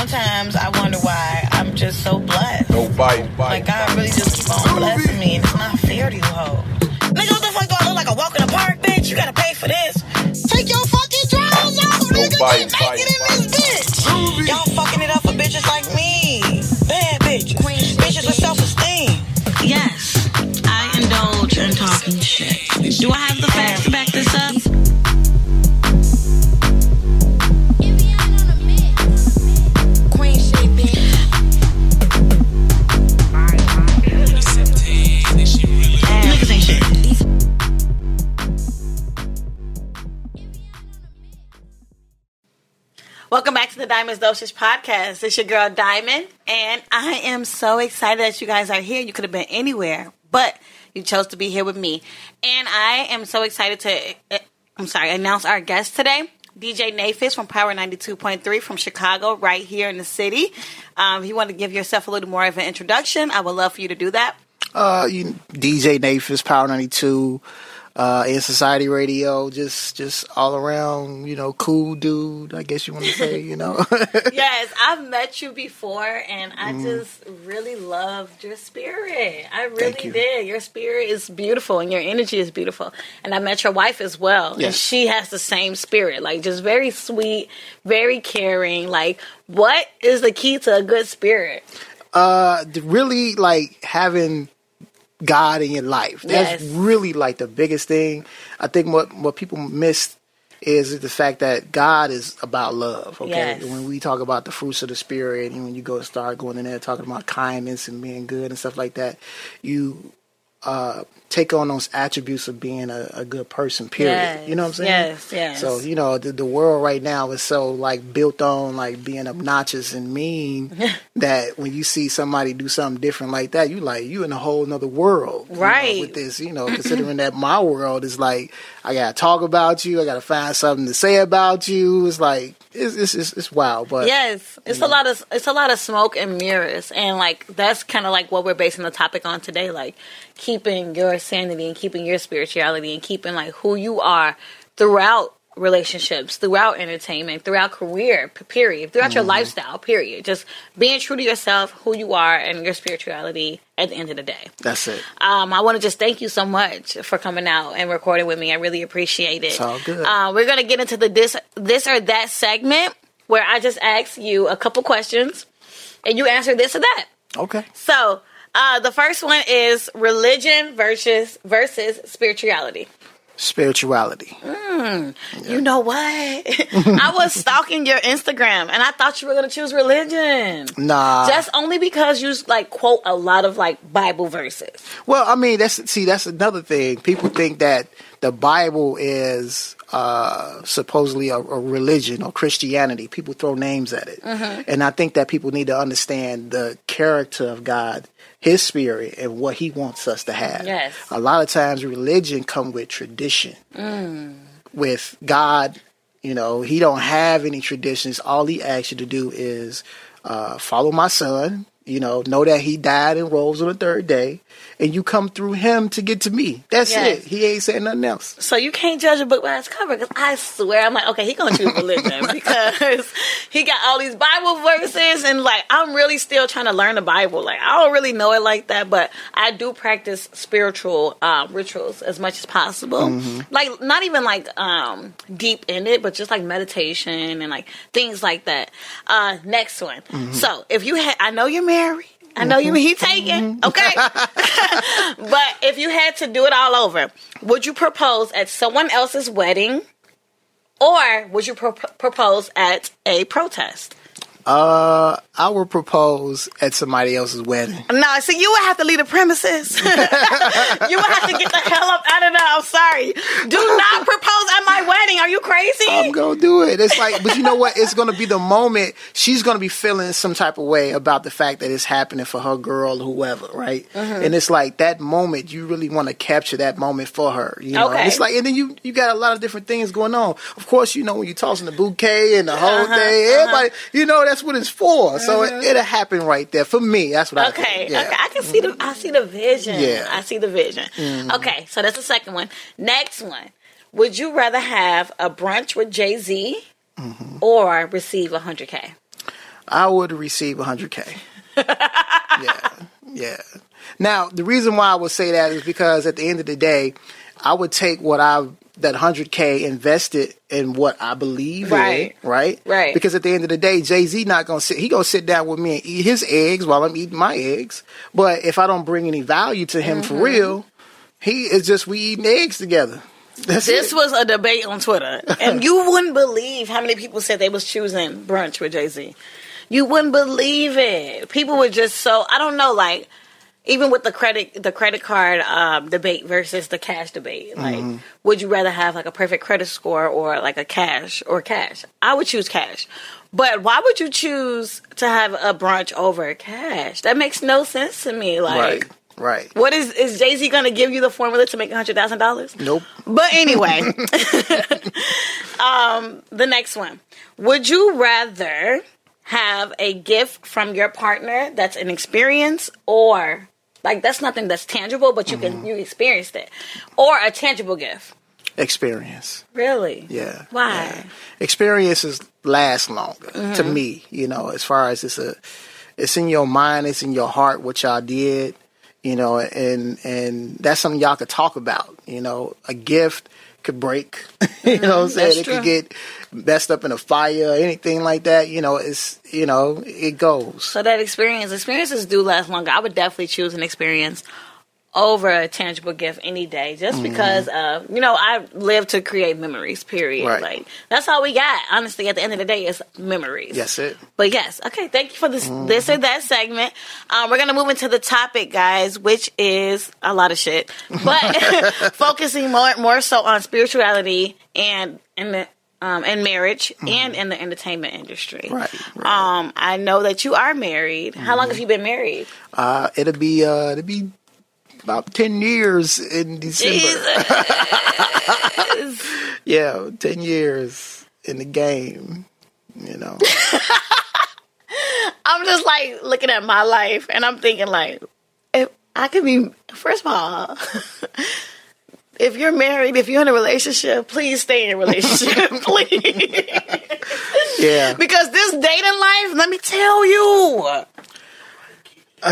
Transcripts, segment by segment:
sometimes I wonder why I'm just so blessed. No bite. bite. Like God really just keep on blessing me, and it's not fair to you hoes. Nigga, what the fuck do I look like a walk in the park, bitch? You gotta pay for this. Take your fucking drawers off, nigga. bite, Get bite, naked in this bitch. Y'all fucking it up for bitches like me. Bad bitches. Bitches with self-esteem. Yes, I indulge in talking shit. Do I have the facts to back this up? Welcome back to the Diamonds Dosage podcast. It's your girl Diamond, and I am so excited that you guys are here. You could have been anywhere, but you chose to be here with me, and I am so excited to. uh, I'm sorry, announce our guest today. DJ Nehpets from Power 92.3 from Chicago, right here in the city. Um, if you want to give yourself a little more of an introduction, I would love for you to do that. Uh, you DJ Nehpets, Power ninety two, uh, in Society Radio, just just all around, you know, cool dude. I guess you want to say, you know. yes, I've met you before, and I Mm. just really loved your spirit. I really you. did. Your spirit is beautiful, and your energy is beautiful. And I met your wife as well, and she has the same spirit, like just very sweet, very caring. Like, what is the key to a good spirit? uh, really like having God in your life. That's Yes. really like the biggest thing. I think what what people miss is the fact that God is about love. Okay, Yes. when we talk about the fruits of the spirit, and when you go start going in there talking about kindness and being good and stuff like that, you uh, take on those attributes of being a, a good person. Period. Yes, You know what I'm saying? yes, yes. So you know the, the world right now is so like built on like being obnoxious and mean that when you see somebody do something different like that, you like you in a whole nother world, you know, Right. with this, you know, considering that my world is like I gotta talk about you, I gotta find something to say about you. It's like it's it's it's, it's wild, but Yes, it's a lot of it's a lot of smoke and mirrors, and like that's kind of like what we're basing the topic on today, like keeping your sanity and keeping your spirituality and keeping like who you are throughout relationships, throughout entertainment, throughout career, period, throughout your mm-hmm. lifestyle, period. Just being true to yourself, who you are, and your spirituality at the end of the day. that's it. Um, I want to just thank you so much for coming out and recording with me. I really appreciate it. It's all good. Uh, we're gonna get into the this this or that segment where I just ask you a couple questions and you answer this or that. Okay. So uh, the first one is religion versus versus spirituality. Spirituality. You know what? I was stalking your Instagram and I thought you were gonna choose religion. Nah. Just only because you like quote a lot of like Bible verses. Well, I mean, that's see, that's another thing. People think that the Bible is uh, supposedly a, a religion or Christianity. People throw names at it, and I think that people need to understand the character of God, His Spirit, and what He wants us to have. Yes. A lot of times, religion come with tradition. With God, you know, He don't have any traditions. All He asks you to do is uh, follow my Son. You know, know that He died and rose on the third day, and you come through Him to get to me. That's Yes. it. He ain't saying nothing else. So you can't judge a book by its cover because I swear I'm like, okay, he gonna choose religion because he got all these Bible verses and like I'm really still trying to learn the Bible. Like I don't really know it like that, but I do practice spiritual um, rituals as much as possible. Like not even like um, deep in it, but just like meditation and like things like that. Uh, next one. So if you had, I know you're married. I know you mm-hmm. he taken, mm-hmm. okay? but if you had to do it all over, would you propose at someone else's wedding or would you pro- propose at a protest? Uh, I would propose at somebody else's wedding. No, see, you would have to leave the premises. you would have to get the hell up out of there. I'm sorry. Do not propose at my wedding. Are you crazy? I'm gonna do it. It's like, but you know what? It's gonna be the moment she's gonna be feeling some type of way about the fact that it's happening for her girl or whoever, right? Mm-hmm. And it's like that moment you really want to capture that moment for her. You know, Okay. it's like, and then you you got a lot of different things going on. Of course, you know when you're tossing the bouquet and the whole Uh-huh, thing, everybody, you know that's what it's for. So it, mm-hmm. it'll happen right there for me. That's what I Okay, think. Yeah. okay, I can see the I see the vision. Yeah. I see the vision. Mm-hmm. Okay, so that's the second one. Next one. Would you rather have a brunch with Jay Z mm-hmm. or receive a hundred K? I would receive 100K. yeah, yeah. Now, the reason why I would say that is because at the end of the day, I would take what I that 100K invested in what I believe Right. in, right? Right. Because at the end of the day, Jay Z not gonna sit. He gonna sit down with me and eat his eggs while I'm eating my eggs. But if I don't bring any value to him Mm-hmm. for real, he is just we eating eggs together. That's This it. was a debate on Twitter, and you wouldn't believe how many people said they was choosing brunch with Jay Z. You wouldn't believe it. People were just so I don't know, like even with the credit the credit card um, debate versus the cash debate. Like, Mm-hmm. would you rather have like a perfect credit score or like a cash or cash? I would choose cash. But why would you choose to have a brunch over cash? That makes no sense to me. Like, right, right. what is is Jay Z going to give you the formula to make hundred thousand dollars? Nope. But anyway, um, the next one. Would you rather have a gift from your partner that's an experience or like that's nothing that's tangible, but you Mm-hmm. can you experienced it, or a tangible gift? Experience. Really? Yeah. Why? yeah. Experiences last longer to Mm-hmm. me, you know, as far as it's a it's in your mind, it's in your heart what y'all did, you know, and and that's something y'all could talk about, you know. A gift could break, you know what I'm saying? That's It true. could get messed up in a fire, anything like that, you know, it's you know, it goes. So that experience, experiences do last longer. I would definitely choose an experience over a tangible gift any day, just Mm-hmm. because uh, you know I live to create memories. Period. Right. Like that's all we got. Honestly, at the end of the day, is memories. yes it. But yes, okay. Thank you for this this or that segment. Um, we're gonna move into the topic, guys, which is a lot of shit, but focusing more more so on spirituality and and the, um, and marriage and in the entertainment industry. Right, right. Um, I know that you are married. How long have you been married? Uh it'll be uh it'll be about ten years in December. Yeah, ten years in the game. You know. I'm just like looking at my life and I'm thinking like if I could be first of all if you're married, if you're in a relationship, please stay in a relationship, please. Yeah. because this dating life, let me tell you.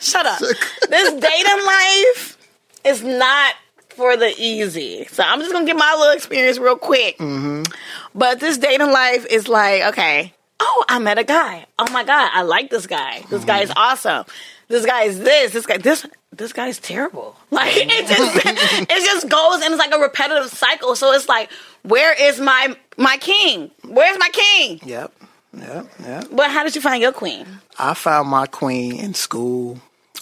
Shut up. This dating life is not for the easy. So I'm just gonna get my little experience real quick. Mm-hmm. But this dating life is like, okay, oh, I met a guy. Oh my god, I like this guy. This guy is awesome. This guy is this. This guy this this guy's terrible. Like it just it just goes and it's like a repetitive cycle. So it's like, where is my my king? Where's my king? Yep. Yep. Yep. But how did you find your queen? I found my queen in school.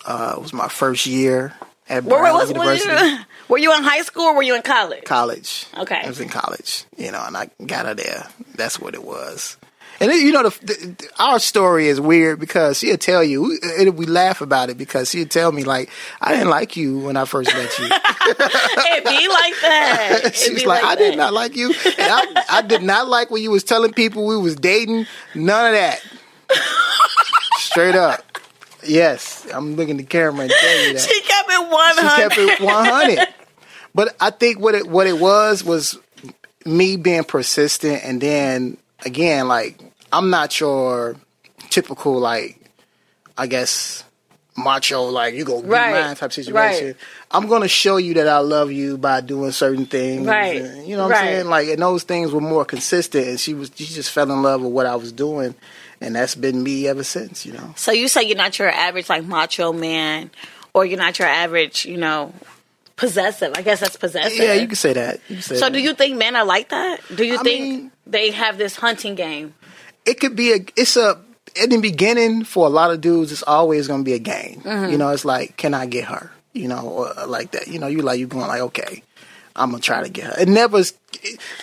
Uh, it was my first year at Where, where Brown was were University you? Were you in high school or were you in college? college. Okay. I was in college, you know, and I got her there. That's what it was. And you know, the, the, our story is weird because she'll tell you, and we laugh about it because she'll tell me like, I didn't like you when I first met you. it be like that. It She's be like, I did not like you. And I, I did not like when you was telling people we was dating. None of that. Straight up. Yes, I'm looking at the camera and telling you that. She kept it 100. She 100. kept it 100. But I think what it what it was was me being persistent, and then again, like I'm not your typical like I guess macho like you go be Right. mine type situation. Right. I'm gonna show you that I love you by doing certain things. Right. and you know what Right. I'm saying? Like and those things were more consistent, and she was she just fell in love with what I was doing, and that's been me ever since. You know. So you say you're not your average like macho man, or you're not your average, you know, possessive. I guess that's possessive. Yeah, you can say that. You can say So that. do you think men are like that? Do you I think mean- they have this hunting game? it could be a it's a in the beginning for a lot of dudes it's always going to be a game Mm-hmm. you know it's like can i get her you know or like that you know you like you going like okay i'm gonna try to get her it never it,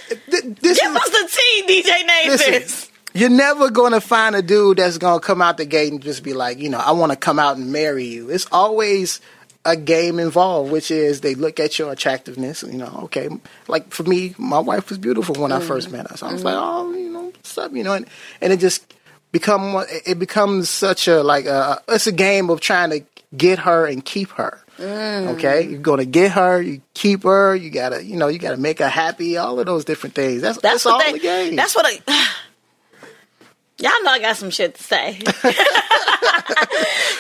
this Give is, us the tea, DJ Nehpets. you're never going to find a dude that's going to come out the gate and just be like you know i want to come out and marry you it's always a game involved which is they look at your attractiveness you know okay. Like for me my wife was beautiful when i mm-hmm. first met her. So i was mm-hmm. like oh you know what's up you know and, and it just become it becomes such a like a it's a game of trying to get her and keep her mm. okay? You're gonna get her you keep her you gotta you know you gotta make her happy all of those different things. That's that's, That's all what the game. That's what I. Y'all know I got some shit to say. he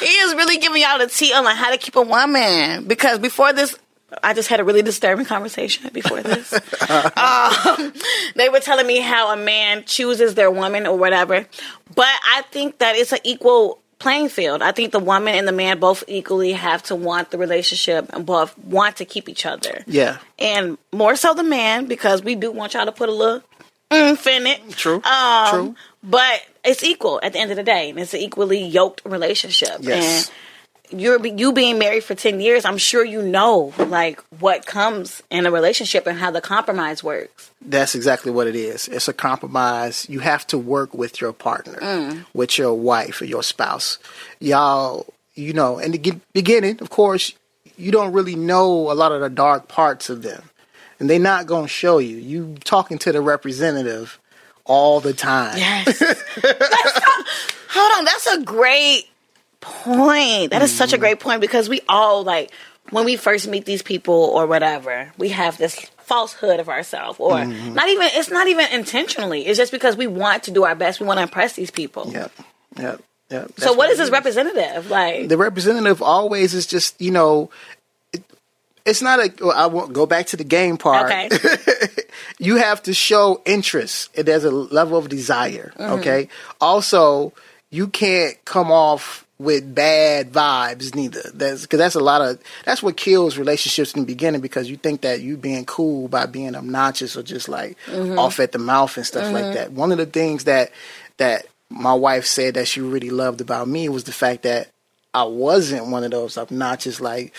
is really giving y'all the tea on like how to keep a woman because before this. I just had a really disturbing conversation before this. um, they were telling me how a man chooses their woman or whatever, but I think that it's an equal playing field. I think the woman and the man both equally have to want the relationship and both want to keep each other. Yeah. And more so the man because we do want y'all to put a little oomph in it. True. Um, True. But it's equal at the end of the day, and it's an equally yoked relationship. Yes. And you're you being married for ten years. I'm sure you know like what comes in a relationship and how the compromise works. That's exactly what it is. It's a compromise. You have to work with your partner, mm. with your wife or your spouse. Y'all, you know, in the beginning, of course, you don't really know a lot of the dark parts of them. And they're not going to show you. You talking to the representative all the time. Yes. Hold on, that's a great point. That is such a mm. great point because we all like when we first meet these people or whatever, we have this falsehood of ourselves or mm-hmm. not even it's not even intentionally. It's just because we want to do our best. We want to impress these people. Yep. Yep. Yep. So That's what is this representative? Like the representative always is just you know it's not a well, i won't go back to the game part Okay. you have to show interest there's a level of desire Mm-hmm. okay also you can't come off with bad vibes neither that's because that's a lot of that's what kills relationships in the beginning because you think that you being cool by being obnoxious or just like Mm-hmm. off at the mouth and stuff like that one of the things that that my wife said that she really loved about me was the fact that I wasn't one of those obnoxious like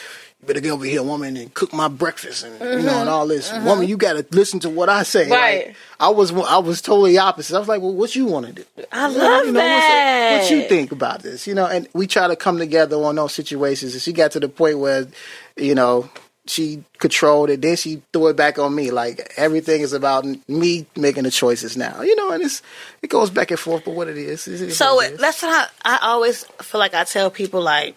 better get over here, woman, and cook my breakfast and you know and mm-hmm. all this. Mm-hmm. Woman, you got to listen to what I say. Like, Right. I was I was totally opposite. I was like, well, what you want to do? I You love know, that. What you think about this? You know, and we try to come together on those situations. And she got to the point where, you know, she controlled it. Then she threw it back on me. Like everything is about me making the choices now. You know, and it's it goes back and forth. But what it is, it is So what it is. that's what I, I always feel like I tell people like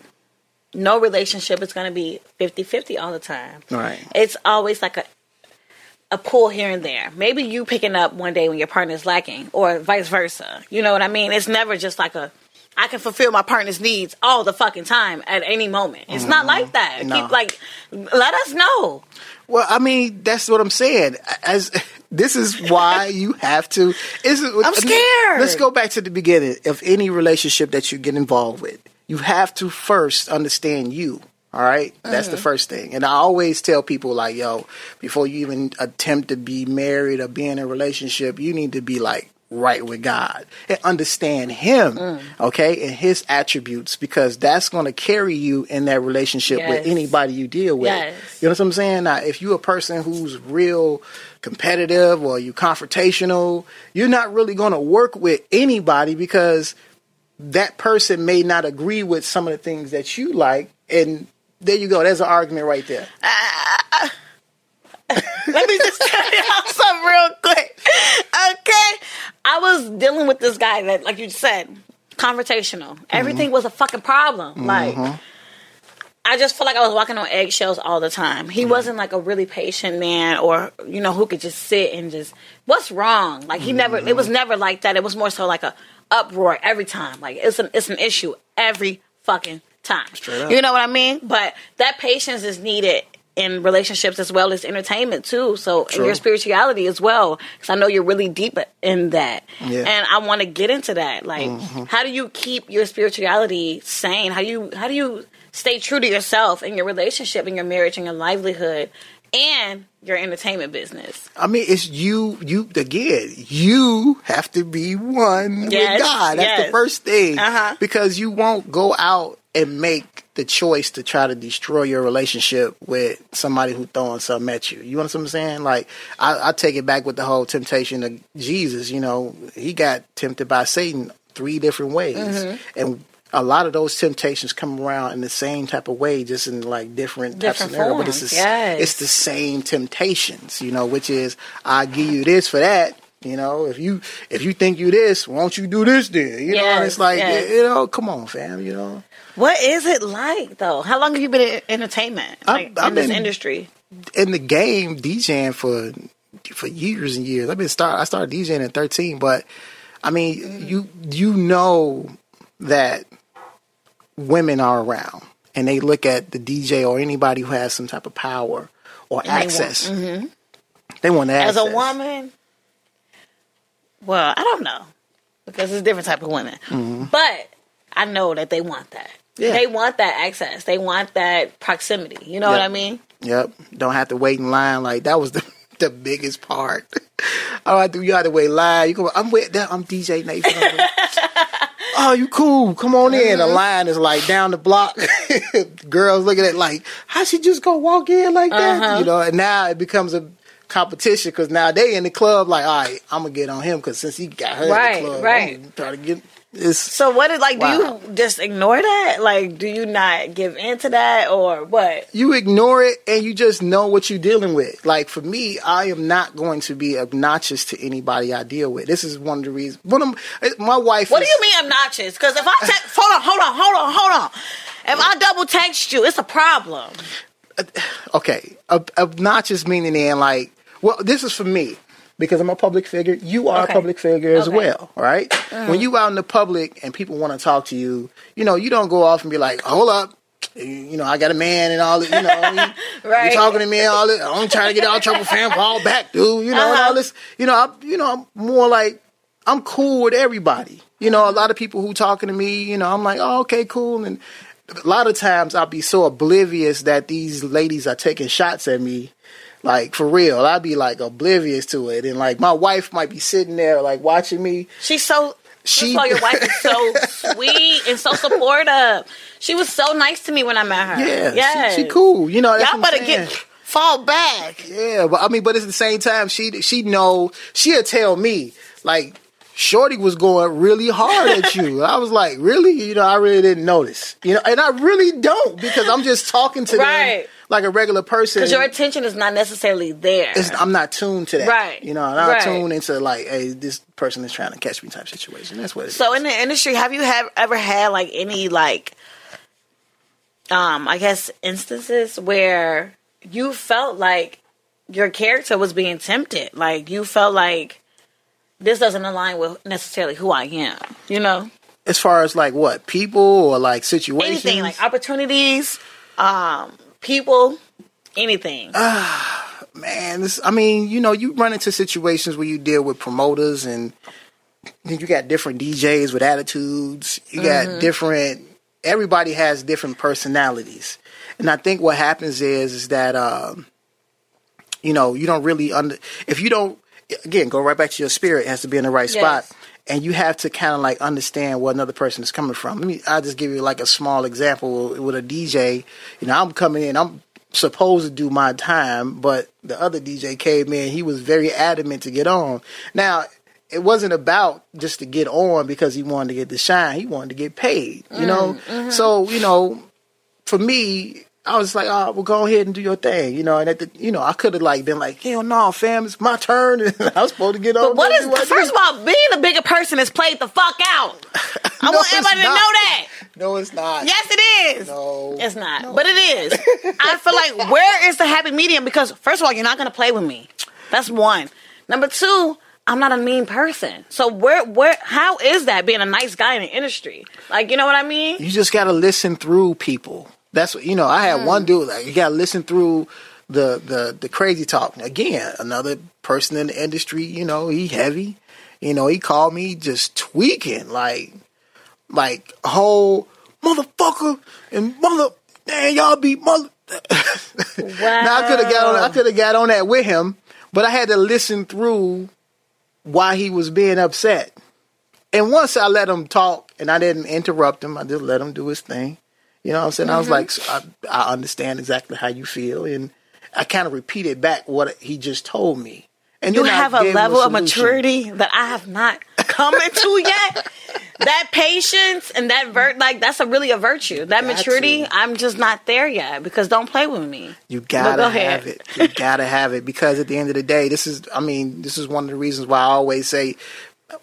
no relationship is going to be 50-50 all the time. Right. It's always like a a pull here and there. Maybe you picking up one day when your partner's lacking or vice versa. You know what I mean? It's never just like a I can fulfill my partner's needs all the fucking time at any moment. It's not like that. Mm-hmm. No. Keep like let us know. Well, I mean, that's what I'm saying. As this is why you have to. Is I'm scared. Let's go back to the beginning of any relationship that you get involved with. You have to first understand you. All right? that's Mm-hmm. the first thing. And I always tell people like, yo, before you even attempt to be married or be in a relationship, you need to be like right with God and understand Him, Mm. okay, and His attributes because that's going to carry you in that relationship with anybody you deal with. Yes. You know what I'm saying? Now, if you're a person who's real competitive or you confrontational, you're not really going to work with anybody because that person may not agree with some of the things that you like. And there you go. There's an argument right there. Ah. Let me just tell y'all something real quick. Okay. I was dealing with this guy that, like you said, confrontational. Everything mm-hmm. was a fucking problem. Like, mm-hmm. I just felt like I was walking on eggshells all the time. He wasn't like a really patient man or, you know, who could just sit and just, what's wrong? Like, he never, it was mm-hmm. never like that. It was more so like a uproar every time. Like, it's an, it's an issue every fucking time. up. You know what I mean? But that patience is needed in relationships as well as entertainment too. So in your spirituality as well, because I know you're really deep in that, Yeah. and I want to get into that. Like, mm-hmm. how do you keep your spirituality sane? How do you how do you stay true to yourself in your relationship, in your marriage, in your livelihood, and your entertainment business? I mean, it's you, you, again, you have to be one Yes, with God. That's yes. the first thing. Uh-huh. Because you won't go out and make the choice to try to destroy your relationship with somebody who throwing something at you. You know what I'm saying? Like, I, I take it back with the whole temptation of Jesus. You know, he got tempted by Satan three different ways. Mm-hmm. And a lot of those temptations come around in the same type of way, just in like different, types of Different scenarios. But it's the, yes. it's the same temptations, you know, which is I give you this for that. You know, if you if you think you this, won't you do this then? You know, and it's like yes. you know, come on, fam. You know, What is it like though? How long have you been in entertainment, I've- like, I've in this been- industry? in the game DJing for for years and years. I've been start I started DJing at 13, but I mean, mm. you you know that women are around and they look at the DJ or anybody who has some type of power or And they want- access. They want As a woman, well, I don't know because it's a different type of women, but I know that they want that. Mm-hmm. Yeah. They want that access. They want that proximity. You know what I mean? Yep. Don't have to wait in line. Like that was the the biggest part. All right, to, you had to wait line. You go. I'm with that. I'm DJ Nehpets. oh, you cool? Come on in. The line is like down the block. Girls looking at like, how she just go walk in like that? Uh-huh. You know. And now it becomes a competition because now they in the club. Like, all right, I'm gonna get on him because since he got her Right, in the club, right. I'm gonna try to get this. So what is like? Wow. Do you just ignore that? Like, do you not give into that, or what? you ignore it and you just know what you're dealing with. Like for me, I am not going to be obnoxious to anybody I deal with. This is one of the reasons. One of my wife. What do you mean obnoxious? Because if I text, hold on, hold on, hold on, hold on. If I double text you, it's a problem. Uh, okay, ob- obnoxious meaning in like, well, this is for me because I'm a public figure. You are Okay. a public figure as Okay. Well, right? When you out in the public and people want to talk to you, you know, you don't go off and be like, hold up. You know, I got a man and all this, you know, Right. you talking to me and all this. I'm trying to get out of trouble, fam. Fall back, dude. You know, and Uh-huh. all this. You know, I'm, you know, I'm more like, I'm cool with everybody. You know, a lot of people who talking to me, you know, I'm like, oh, okay, cool. And a lot of times I'll be so oblivious that these ladies are taking shots at me. Like for real, I'd be like oblivious to it, and like my wife might be sitting there like watching me. She's so. She- She, first of all, your wife is so sweet and so supportive. She was so nice to me when I met her. Yeah, yes. she, she cool. You know, that's Y'all better get fall back. Yeah, but I mean, but at the same time, she she know she'll tell me like, Shorty was going really hard at you. I was like, really? You know, I really didn't notice. You know, and I really don't because I'm just talking to them Right. Like a regular person. Because your attention is not necessarily there. It's- I'm not tuned to that. Right. You know, I'm not Right. tuned into like, hey, this person is trying to catch me type situation. That's what it is. So in the industry, have you have ever had like any like um I guess instances where you felt like your character was being tempted? Like you felt like this doesn't align with necessarily who I am, you know? as far as like what people or like situations, Anything like opportunities, um, people, anything. Ah, man, this, I mean, you know, you run into situations where you deal with promoters and then you got different DJs with attitudes. You got different. Everybody has different personalities, and I think what happens is is that um, you know you don't really under if you don't again go right back to your spirit it has to be in the right Yes. spot. And you have to kind of like understand where another person is coming from. Let me, I'll just give you like a small example with a DJ. You know, I'm coming in, I'm supposed to do my time, but the other DJ came in, he was very adamant to get on. Now, it wasn't about just to get on because he wanted to get the shine. He wanted to get paid, you know? Mm, mm-hmm. So, you know, for me, I was like, oh, well, go ahead and do your thing, you know. And at the, you know, I could have like been like, hell no, fam, it's my turn. I was supposed to get on. but what what first of all, being a bigger person is played the fuck out. I No, want it's everybody to know that. No, it's not. Yes, it is. No. It's not, but it is. I feel like where is the happy medium? Because first of all, you're not going to play with me. That's one. Number two, I'm not a mean person. So where, where, how is that being a nice guy in the industry? Like, you know what I mean? you just got to listen through people. That's what you know. I had one mm. dude like you got to listen through the the the crazy talk. Again, another person in the industry. You know, he heavy. You know, he called me just tweaking like like whole motherfucker and mother. Man, y'all be mother. wow. Now I could have got on. I could have got on that with him, but I had to listen through why he was being upset. And once I let him talk and I didn't interrupt him, I just let him do his thing. You know what I'm saying? I was mm-hmm. like, so I, I understand exactly how you feel. And I kind of repeated back what he just told me. And You have a level of maturity that I have not come into yet. That patience and that vert, like that's a really a virtue. That Got maturity, to. I'm just not there yet because don't play with me. You gotta go have it. You gotta have it because at the end of the day, this is. I mean, this is one of the reasons why I always say,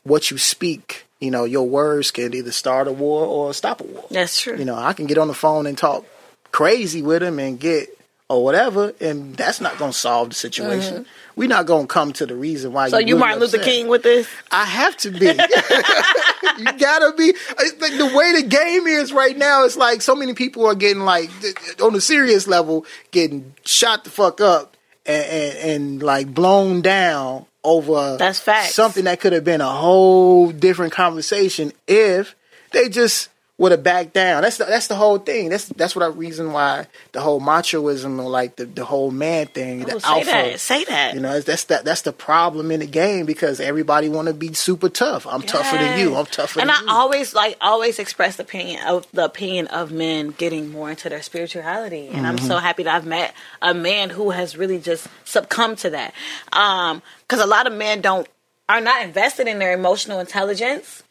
what you speak. You know, your words can either start a war or stop a war. That's true. You know, I can get on the phone and talk crazy with him and get or whatever, and that's not going to solve the situation. We're not going to come to the reason why. Mm-hmm. So you really Martin Luther upset. King with this? I have to be. you gotta be. Like the way the game is right now. It's like so many people are getting like on a serious level, getting shot the fuck up and, and, and like blown down over That's facts. something that could have been a whole different conversation if they just would have backed down. That's the, that's the whole thing. That's that's what I reason why the whole machoism or like the, the whole man thing, the Oh, say alpha. that. Say that. You know, that's that that's the problem in the game because everybody want to be super tough. I'm tougher than you. I'm tougher than you. And I you. always like always express the opinion of the opinion of men getting more into their spirituality, and I'm Mm-hmm. so happy that I've met a man who has really just succumbed to that. Um, because a lot of men don't are not invested in their emotional intelligence.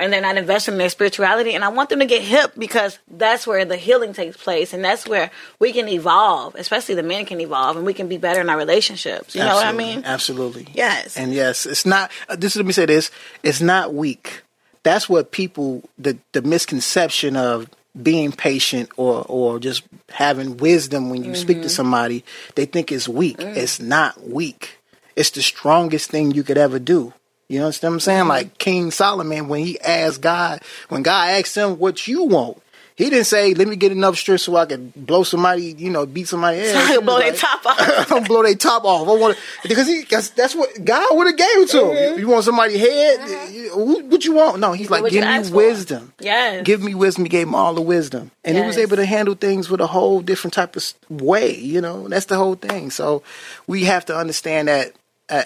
And they're not investing in their spirituality, and I want them to get hip because that's where the healing takes place, and that's where we can evolve. Especially the men can evolve, and we can be better in our relationships. You know what I mean? Absolutely. Yes. And yes, it's not. Uh, this let me say this: it's not weak. That's what people the the misconception of being patient or or just having wisdom when you speak Mm-hmm. to somebody. They think it's weak. Mm. It's not weak. It's the strongest thing you could ever do. You understand what I'm saying? Mm-hmm. Like King Solomon, when he asked God, when God asked him what you want, he didn't say, "Let me get enough strength so I can blow somebody, you know, beat somebody." So I can blow their Like, top off. I'm blow their top off. I want because he that's, that's what God would have gave it to him. You want somebody head? You- What, you want? No, he's like, Mm-hmm. what give me asked for." wisdom. Yes. Give me wisdom. He gave him all the wisdom, and he was able to handle things with a whole different type of way. You know, that's the whole thing. So we have to understand that uh,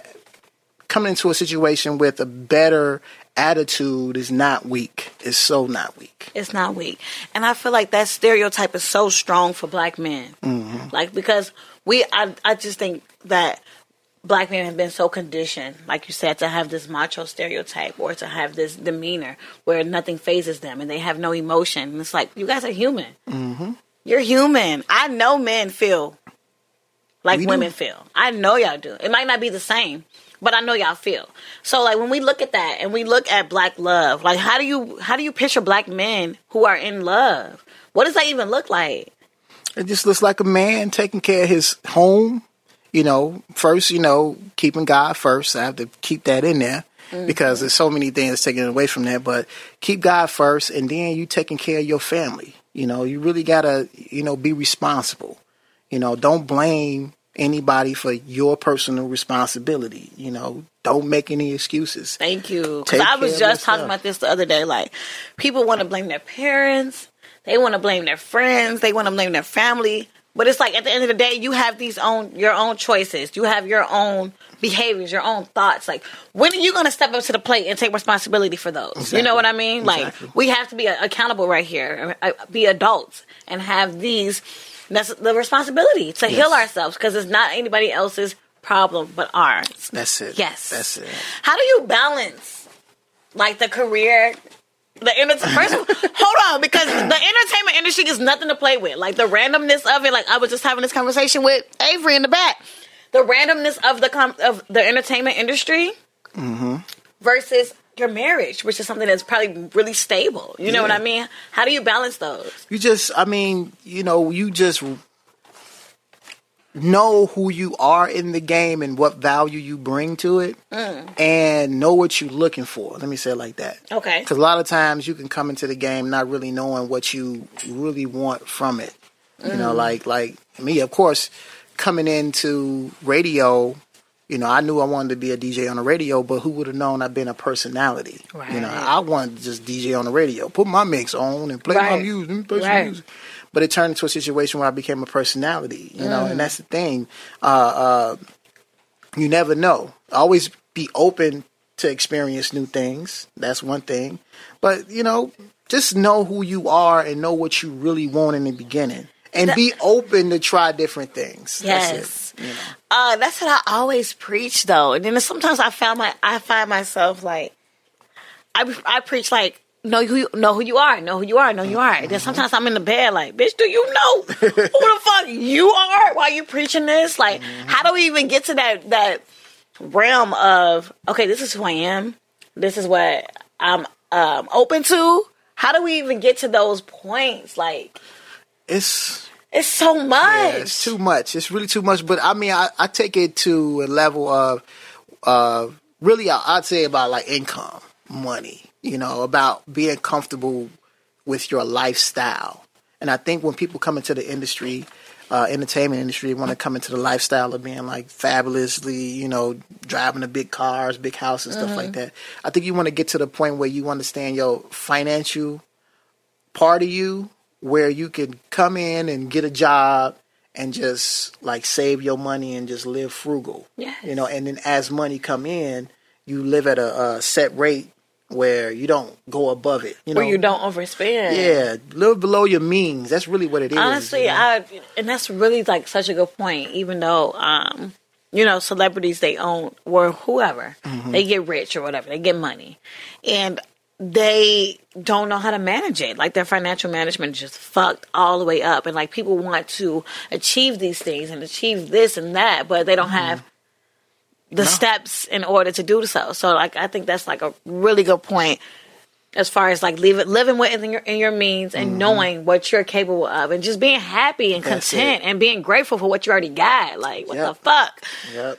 coming into a situation with a better attitude is not weak. It's so not weak. It's not weak. And I feel like that stereotype is so strong for black men. Mm-hmm. Like, because we, I, I just think that black men have been so conditioned, like you said, to have this macho stereotype or to have this demeanor where nothing phases them and they have no emotion. And it's like, you guys are human. Mm-hmm. You're human. I know men feel like We do. women feel. I know y'all do. It might not be the same, but I know y'all feel. So like when we look at that and we look at black love, like how do you how do you picture black men who are in love? What does that even look like? It just looks like a man taking care of his home. You know, first, you know, keeping God first. I have to keep that in there mm-hmm. because there's so many things taken away from that. But keep God first, and then you taking care of your family. You know, you really gotta, you know, be responsible. You know, don't blame anybody for your personal responsibility. You know, don't make any excuses. Thank you. Because I was just talking about this the other day. Like people want to blame their parents, they want to blame their friends, they want to blame their family. But it's like at the end of the day, you have these own your own choices. You have your own behaviors, your own thoughts. Like when are you going to step up to the plate and take responsibility for those? You know what I mean? Exactly. Like we have to be accountable right here, uh, be adults, and have these that's the responsibility to heal ourselves because it's not anybody else's problem but ours. That's it. Yes. That's it. How do you balance like the career, the enter- first? hold on, because the entertainment industry is nothing to play with. Like the randomness of it. Like I was just having this conversation with Avery in the back. The randomness of the com- of the entertainment industry mm-hmm. versus your marriage, which is something that's probably really stable. You know what I mean? How do you balance those? You just, I mean, you know, you just know who you are in the game and what value you bring to it mm. and know what you're looking for. Let me say it like that. Okay. Because a lot of times you can come into the game not really knowing what you really want from it. You know, mm. like like me, of course, coming into radio, you know, I knew I wanted to be a DJ on the radio, but who would have known I've been a personality? Right. You know, I wanted to just DJ on the radio, put my mix on and play my music, play some Right. music. But it turned into a situation where I became a personality, you know, Mm. and that's the thing. Uh, uh, you never know. Always be open to experience new things. That's one thing. But, you know, just know who you are and know what you really want in the beginning. And be open to try different things. That's it, Yes. you know. Uh, that's what I always preach though. And then sometimes I found my I find myself like I I preach like know who you know who you are, know who you are, know who you are. And then sometimes I'm in the bed like, bitch, do you know who the fuck you are while you preaching this? Like, how do we even get to that that realm of okay, this is who I am, this is what I'm um open to. How do we even get to those points? Like, It's It's so much. Yeah, it's too much. It's really too much. But I mean, I, I take it to a level of, uh, really, I, I'd say about like income, money. You know, about being comfortable with your lifestyle. And I think when people come into the industry, uh, entertainment industry, want to come into the lifestyle of being like fabulously, you know, driving the big cars, big house, and stuff like that. I think you want to get to the point where you understand your financial part of you where you can come in and get a job and just like save your money and just live frugal. Yes. You know, and then as money come in, you live at a, a set rate where you don't go above it. You know, Where you don't overspend. Yeah, live below your means. That's really what it is. Honestly, you know? I and that's really like such a good point. Even though, um, you know, celebrities they own or whoever Mm-hmm. they get rich or whatever, they get money, and they don't know how to manage it. Like their financial management just fucked all the way up, and like people want to achieve these things and achieve this and that, but they don't Mm-hmm. have the steps in order to do so. So, like, I think that's like a really good point as far as like leave it, living within your in your means and knowing what you're capable of and just being happy and Mm-hmm. That's content it. and being grateful for what you already got. Like what Yep. the fuck? Yep.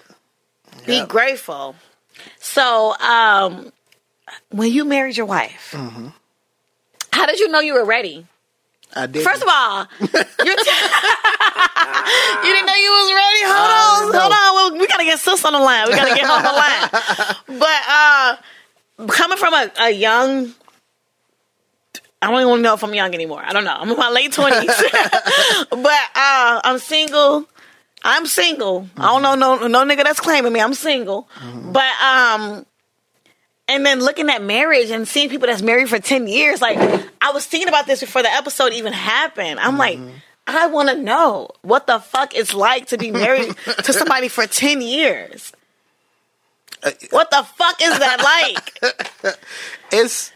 Be grateful. So, um when you married your wife, Mm-hmm. how did you know you were ready? I did. First of all, you're t- you didn't know you was ready. Hold I on, hold on. We, we gotta get sis on the line. We gotta get on the line. But uh, coming from a, a young, I don't even know if I'm young anymore. I don't know. I'm in my late twenties, but uh, I'm single. I'm single. I don't know no no nigga that's claiming me. I'm single, but um. And then looking at marriage and seeing people that's married for 10 years, like I was thinking about this before the episode even happened. I'm like, mm-hmm. I want to know what the fuck it's like to be married to somebody for 10 years. Uh, what the fuck is that like? it's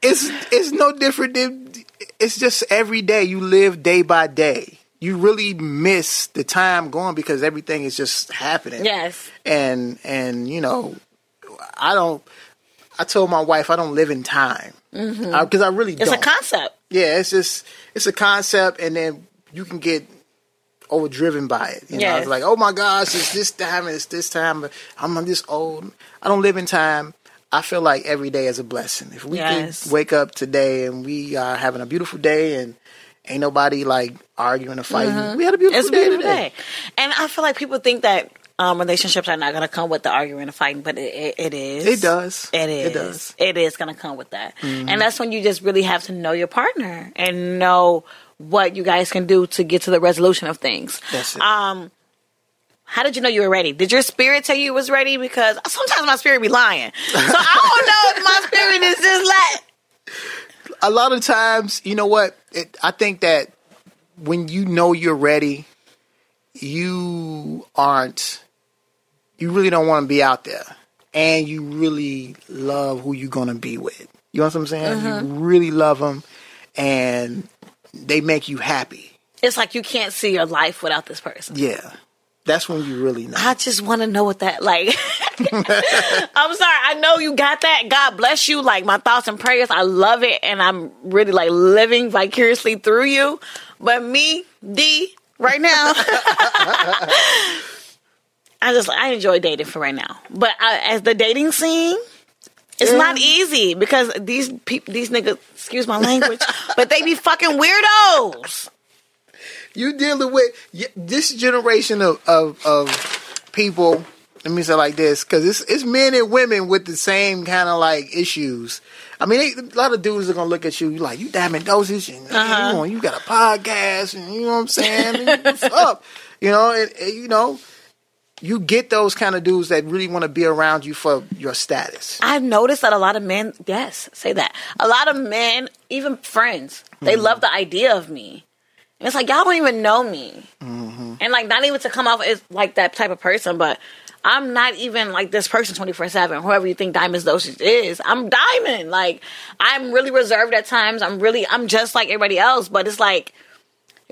it's it's no different than it's just every day you live day by day. You really miss the time going because everything is just happening. yes. And and you know, I don't. I told my wife I don't live in time because I really Mm-hmm. It's don't. a concept. yeah, it's just it's a concept, and then you can get overdriven by it. You know, Yes. it's like, oh my gosh, it's this time, it's this time. But I'm this old. I don't live in time. I feel like every day is a blessing. If we Yes. can wake up today and we are having a beautiful day and ain't nobody like arguing or fighting, we had a beautiful Mm-hmm. It's a day beautiful today. day. And I feel like people think that um, relationships are not going to come with the arguing and fighting, but it, it, it is. It does. It is. It does. It is going to come with that. And that's when you just really have to know your partner and know what you guys can do to get to the resolution of things. That's it. Um, how did you know you were ready? Did your spirit tell you it was ready? Because sometimes my spirit be lying. So I don't know if my spirit is just like, a lot of times, you know what? It, I think that when you know you're ready, you aren't. You really don't want to be out there, and you really love who you're gonna be with. You know what I'm saying? You uh-huh. really love them, and they make you happy. it's like you can't see your life without this person. Yeah, that's when you really know. I just want to know what that like. I'm sorry. I know you got that. God bless you. Like my thoughts and prayers. I love it, and I'm really like living vicariously through you. But me, D, right now, I just I enjoy dating for right now. But I, as the dating scene. It's Yeah. not easy because these peop these niggas, excuse my language, but they be fucking weirdos. you dealing with this generation of, of, of people. Let me say like this, because it's it's men and women with the same kind of like issues. I mean, they, a lot of dudes are gonna look at you. Like you diamond dosage, and Uh-huh. you, on, you got a podcast, and you know what I'm saying. What's up? You know, and, and, you know, you get those kind of dudes that really want to be around you for your status. I've noticed that a lot of men, yes, say that. A lot of men, even friends, they mm-hmm. love the idea of me. And it's like, y'all don't even know me. Mm-hmm. And like, not even to come off as like that type of person, but I'm not even like this person 24 7. Whoever you think Diamond's Dosage is, I'm Diamond. Like, I'm really reserved at times. I'm really, I'm just like everybody else, but it's like,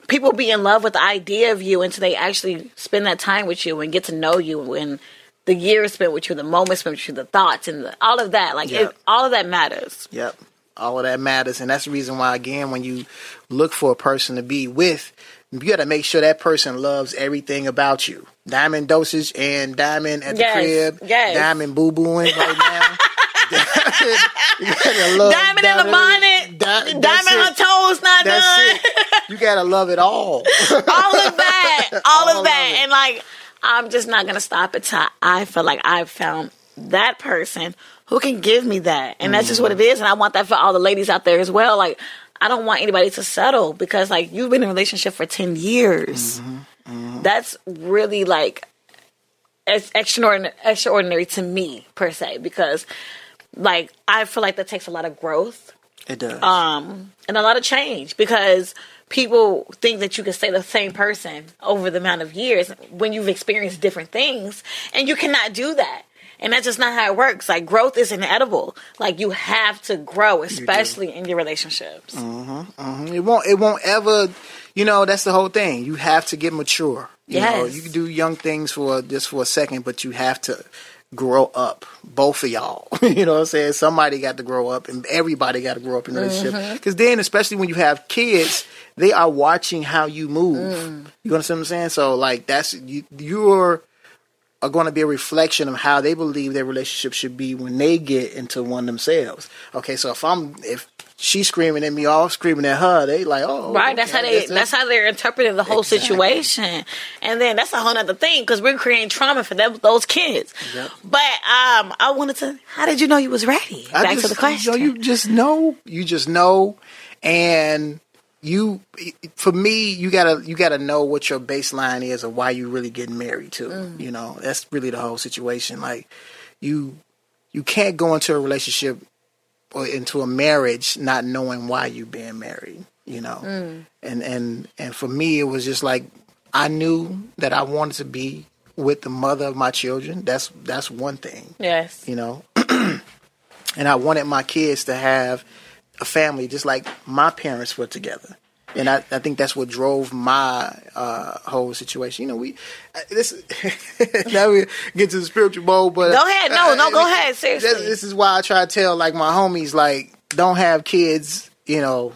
people be in love with the idea of you until they actually spend that time with you and get to know you and the years spent with you, the moments spent with you, the thoughts and the, all of that. Like Yeah. it, all of that matters. Yep. all of that matters, and that's the reason why again when you look for a person to be with, you got to make sure that person loves everything about you. Diamond dosage and diamond at the Yes, crib. yes. Diamond boo booing right now. you gotta love Diamond in the bonnet. Di- Diamond on toes not That's done. it. You gotta love it all. all of that, all, All of of that, it. and like I'm just not gonna stop until I feel like I've found that person who can give me that, and that's just what it mm-hmm. is. And I want that for all the ladies out there as well. Like I don't want anybody to settle because like you've been in a relationship for ten years. Mm-hmm. Mm-hmm. That's really like it's extraordinary, extraordinary to me per se because like I feel like that takes a lot of growth It does. um, and a lot of change because people think that you can stay the same person over the amount of years when you've experienced different things, and you cannot do that. And that's just not how it works. Like growth is inedible. Like you have to grow, especially in your relationships. It won't. It won't ever. You know, that's the whole thing. You have to get mature. You know, Yes. you can do young things for just for a second, but you have to grow up. Both of y'all. you know what I'm saying? Somebody got to grow up, and everybody got to grow up in a relationship. Mm-hmm. Because then, especially when you have kids, they are watching how you move. Mm. You understand what I'm saying? So, like, that's you. You're are going to be a reflection of how they believe their relationship should be when they get into one themselves. Okay, so if I'm if she's screaming at me, all screaming at her, they like, oh, Right, that's how they. Guess That's how they're interpreting the whole Exactly. situation, and then that's a whole other thing because we're creating trauma for them, those kids. Yep. But um, I wanted to. How did you know you was ready? I Back just, to the question. You, know, you just know, you just know, and you, for me, you gotta you gotta know what your baseline is or why you really getting married to. Mm. You know, that's really the whole situation. Like you, you can't go into a relationship or into a marriage not knowing why you being married. You know, Mm. and and and for me, it was just like I knew that I wanted to be with the mother of my children. That's that's one thing yes. you know. and I wanted my kids to have a family just like my parents were together. And I, I think that's what drove my uh, whole situation. You know, we uh, this now we get to the spiritual mode, but Go ahead. No, no, go ahead. Seriously. this is why I try to tell like my homies like don't have kids, you know,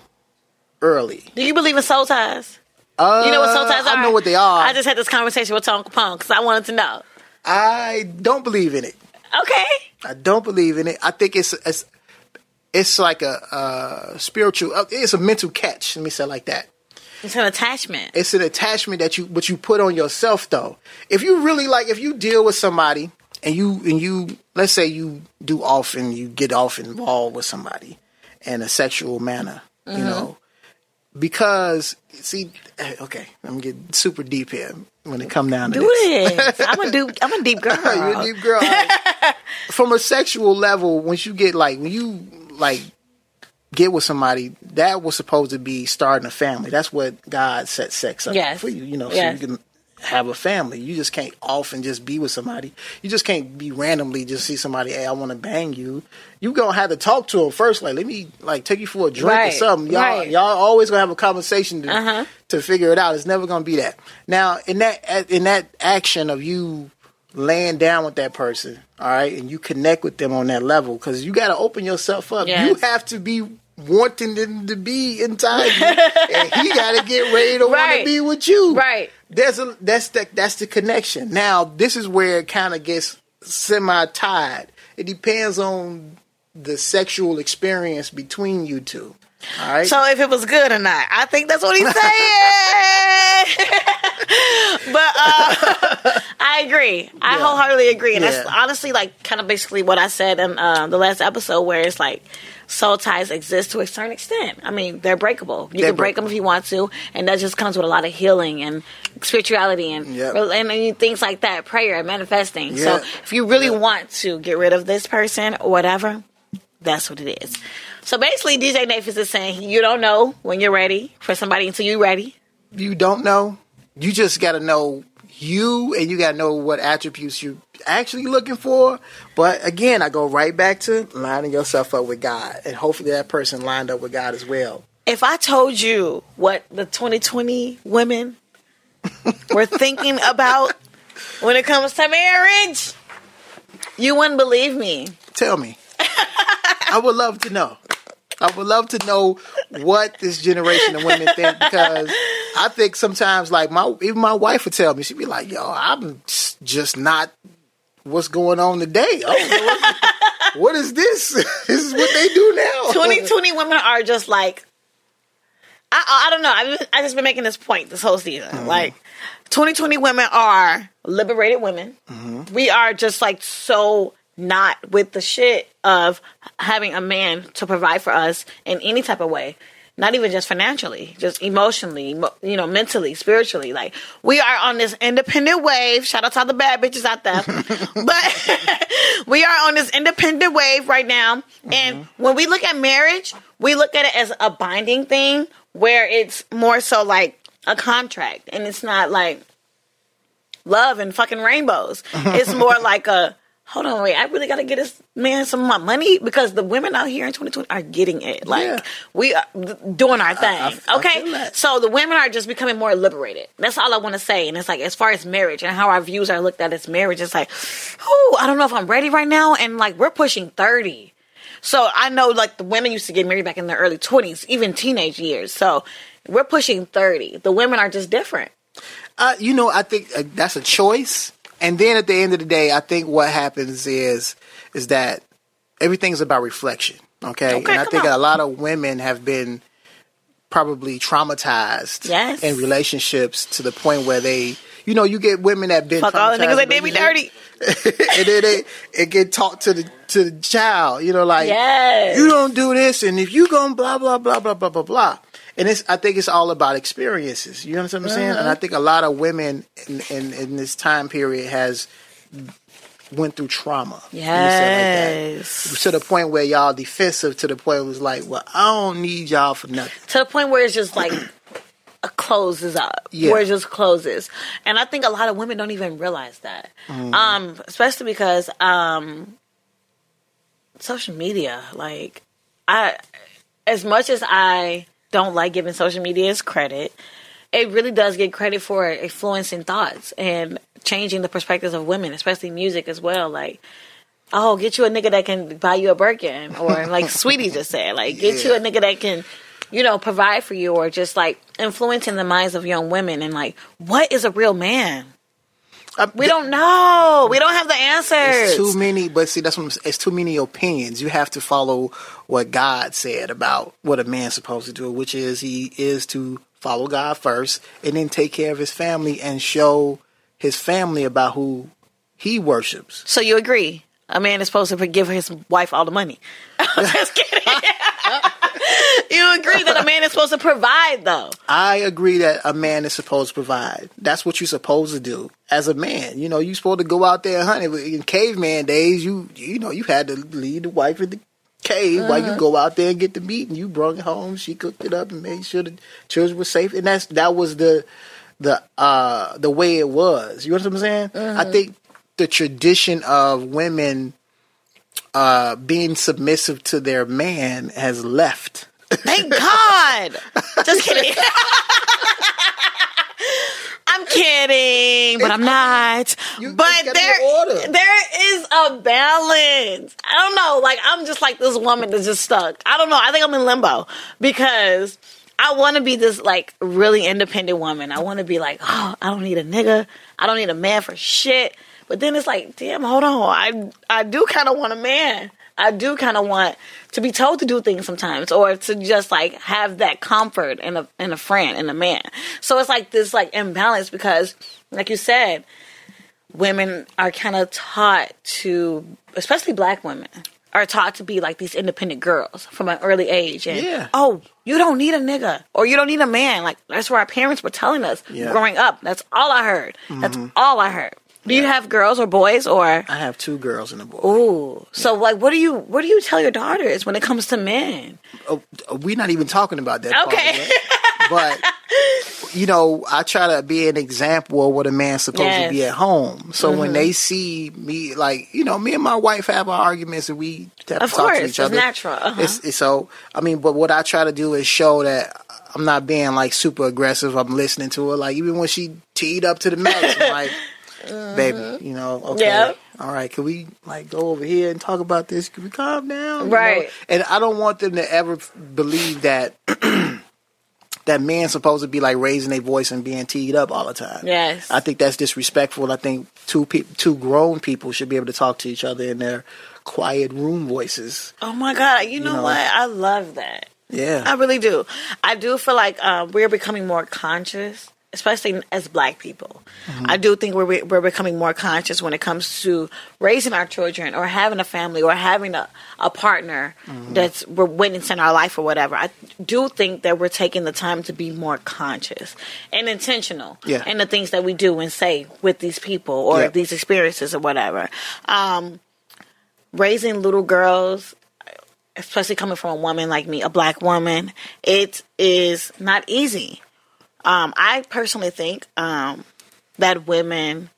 early. Do you believe in soul ties? Uh, You know what soul ties are? I know what they are. I just had this conversation with Tonka Punk because I wanted to know. I don't believe in it. Okay. I don't believe in it. I think it's it's it's like a, uh spiritual. uh, It's a mental catch. Let me say it like that. It's an attachment. It's an attachment that you but you put on yourself though. If you really like, if you deal with somebody and you and you let's say you do often you get off involved with somebody in a sexual manner, you know, because see, eh, okay, I'm getting super deep here when it come down to Do this. this. I'm a deep. I'm a deep girl. You're a deep girl. From a sexual level, once you get like when you like get with somebody, that was supposed to be starting a family. That's what God set sex up Yes. for you. You know, Yes. so you can have a family. You just can't often just be with somebody. You just can't be randomly just see somebody. Hey, I want to bang you. You gonna have to talk to them first. Like, let me like take you for a drink Right, or something. Y'all, right. y'all always gonna have a conversation to Uh-huh. to figure it out. It's never gonna be that. Now, in that in that action of you laying down with that person, all right, and you connect with them on that level because you got to open yourself up. Yes. You have to be wanting them to be inside you, and he got to get ready to want to be with you. Right. There's a that's the that's the connection. Now, this is where it kind of gets semi tied. It depends on the sexual experience between you two. Right. So if it was good or not, I think that's what he's saying. but uh, I agree. I Yeah. wholeheartedly agree, and that's honestly like kind of basically what I said in uh, the last episode, where it's like soul ties exist to a certain extent. I mean, they're breakable. You They're can break them if you want to, and that just comes with a lot of healing and spirituality and Yep. and, and things like that, prayer and manifesting. So if you really Yeah. want to get rid of this person or whatever, that's what it is. So basically, DJ Nehpets is saying you don't know when you're ready for somebody until you're ready. you don't know. You just got to know you, and you got to know what attributes you actually looking for. But again, I go right back to lining yourself up with God, and hopefully that person lined up with God as well. If I told you what the 2020 women were thinking about when it comes to marriage, you wouldn't believe me. Tell me. I would love to know. I would love to know what this generation of women think because I think sometimes, like my even my wife would tell me, she'd be like, "Yo, I'm just not what's going on today. I don't know what, is this? this is what they do now." 2020 women are just like I, I I don't know. I just, I just been making this point this whole season. Mm-hmm. Like 2020 women are liberated women. Mm-hmm. We are just like so not with the shit of having a man to provide for us in any type of way. Not even just financially, just emotionally, you know, mentally, spiritually. Like we are on this independent wave. Shout out to all the bad bitches out there. but we are on this independent wave right now. And mm-hmm. when we look at marriage, we look at it as a binding thing where it's more so like a contract and it's not like love and fucking rainbows. It's more like a hold on, wait, I really gotta get this man some of my money because the women out here in 2020 are getting it. Like Yeah. we are doing our thing. I feel okay, that. so the women are just becoming more liberated. That's all I want to say. And it's like as far as marriage and how our views are looked at as marriage, it's like, oh, I don't know if I'm ready right now. And like we're pushing 30. So I know like the women used to get married back in their early 20s, even teenage years. So we're pushing 30. The women are just different. Uh, you know, I think uh, that's a choice. And then at the end of the day, I think what happens is is that everything's about reflection. Okay, Okay, and I think on. a lot of women have been probably traumatized Yes. in relationships to the point where they, you know, you get women that been Fuck all the niggas that did me dirty. and then they it get taught to the to the child. You know, like Yes. you don't do this, and if you going blah blah blah blah blah blah blah. And it's, I think it's all about experiences. You understand what I'm saying? And Uh-huh. I think a lot of women in, in, in this time period has went through trauma. Let me say like Yes. that. To the point where y'all defensive to the point it was like, well, I don't need y'all for nothing. to the point where it's just like closes up Yeah. where it just closes and i think a lot of women don't even realize that Mm-hmm. um especially because um social media like i as much as i don't like giving social media its credit it really does get credit for influencing thoughts and changing the perspectives of women especially music as well like oh, get you a nigga that can buy you a Birkin, or like Sweetie just said, like get you a nigga that can, you know, provide for you, or just like influencing the minds of young women and like what is a real man? Uh, We don't know. We don't have the answers. It's too many, but see, that's what I'm, it's too many opinions. You have to follow what God said about what a man's supposed to do, which is he is to follow God first and then take care of his family and show his family about who he worships. so you agree? A man is supposed to give his wife all the money. I'm just kidding. you agree that a man is supposed to provide, though. I agree that a man is supposed to provide. That's what you're supposed to do as a man. You know, you're supposed to go out there and hunt. In caveman days, you you know you had to lead the wife in the cave while you go out there and get the meat, and you brought it home. She cooked it up and made sure the children were safe. And that's that was the the uh the way it was. You know what I'm saying? I think the tradition of women uh being submissive to their man has left. Thank God. Just kidding. I'm kidding, but I'm not. you- but it's gotta be there, there is a balance. I don't know. Like I'm just like this woman that's just stuck. I don't know. I think I'm in limbo because I want to be this like really independent woman. I want to be like, oh, I don't need a nigga. I don't need a man for shit. But then it's like, damn, hold on. I I do kind of want a man. I do kind of want to be told to do things sometimes, or to just like have that comfort in a in a friend in a man. So it's like this like imbalance because, like you said, women are kind of taught to, especially black women, are taught to be like these independent girls from an early age. And Yeah. oh, you don't need a nigga or you don't need a man. Like that's what our parents were telling us Yeah. growing up. That's all I heard. That's mm-hmm. all I heard. Do you have girls or boys or? I have two girls and a boy. Ooh, so like, what do you what do you tell your daughters when it comes to men? Oh, we're not even talking about that. part Okay. yet. but you know, I try to be an example of what a man's supposed to be at home. So Mm-hmm. when they see me, like you know, me and my wife have our arguments and we have Of to talk to each other. natural. Uh-huh. It's, it's so I mean, but what I try to do is show that I'm not being like super aggressive. I'm listening to her. Like even when she teed up to the max, I'm like. Baby, you know, okay, Yeah. all right, can we like go over here and talk about this? Can we calm down? You know? Right. And I don't want them to ever believe that that man's supposed to be like raising their voice and being teed up all the time. Yes. I think that's disrespectful. I think two pe- two grown people should be able to talk to each other in their quiet room voices. Oh my god! You know, know. what? I love that. Yeah. I really do. I do feel like um, we're becoming more conscious, especially as Black people. I do think we're we're becoming more conscious when it comes to raising our children, or having a family, or having a, a partner that's we're witnessing our life or whatever. I do think that we're taking the time to be more conscious and intentional Yeah. in the things that we do and say with these people or Yeah. these experiences or whatever. Um, raising little girls especially coming from a woman like me, a black woman, it is not easy. Um, I personally think um, that women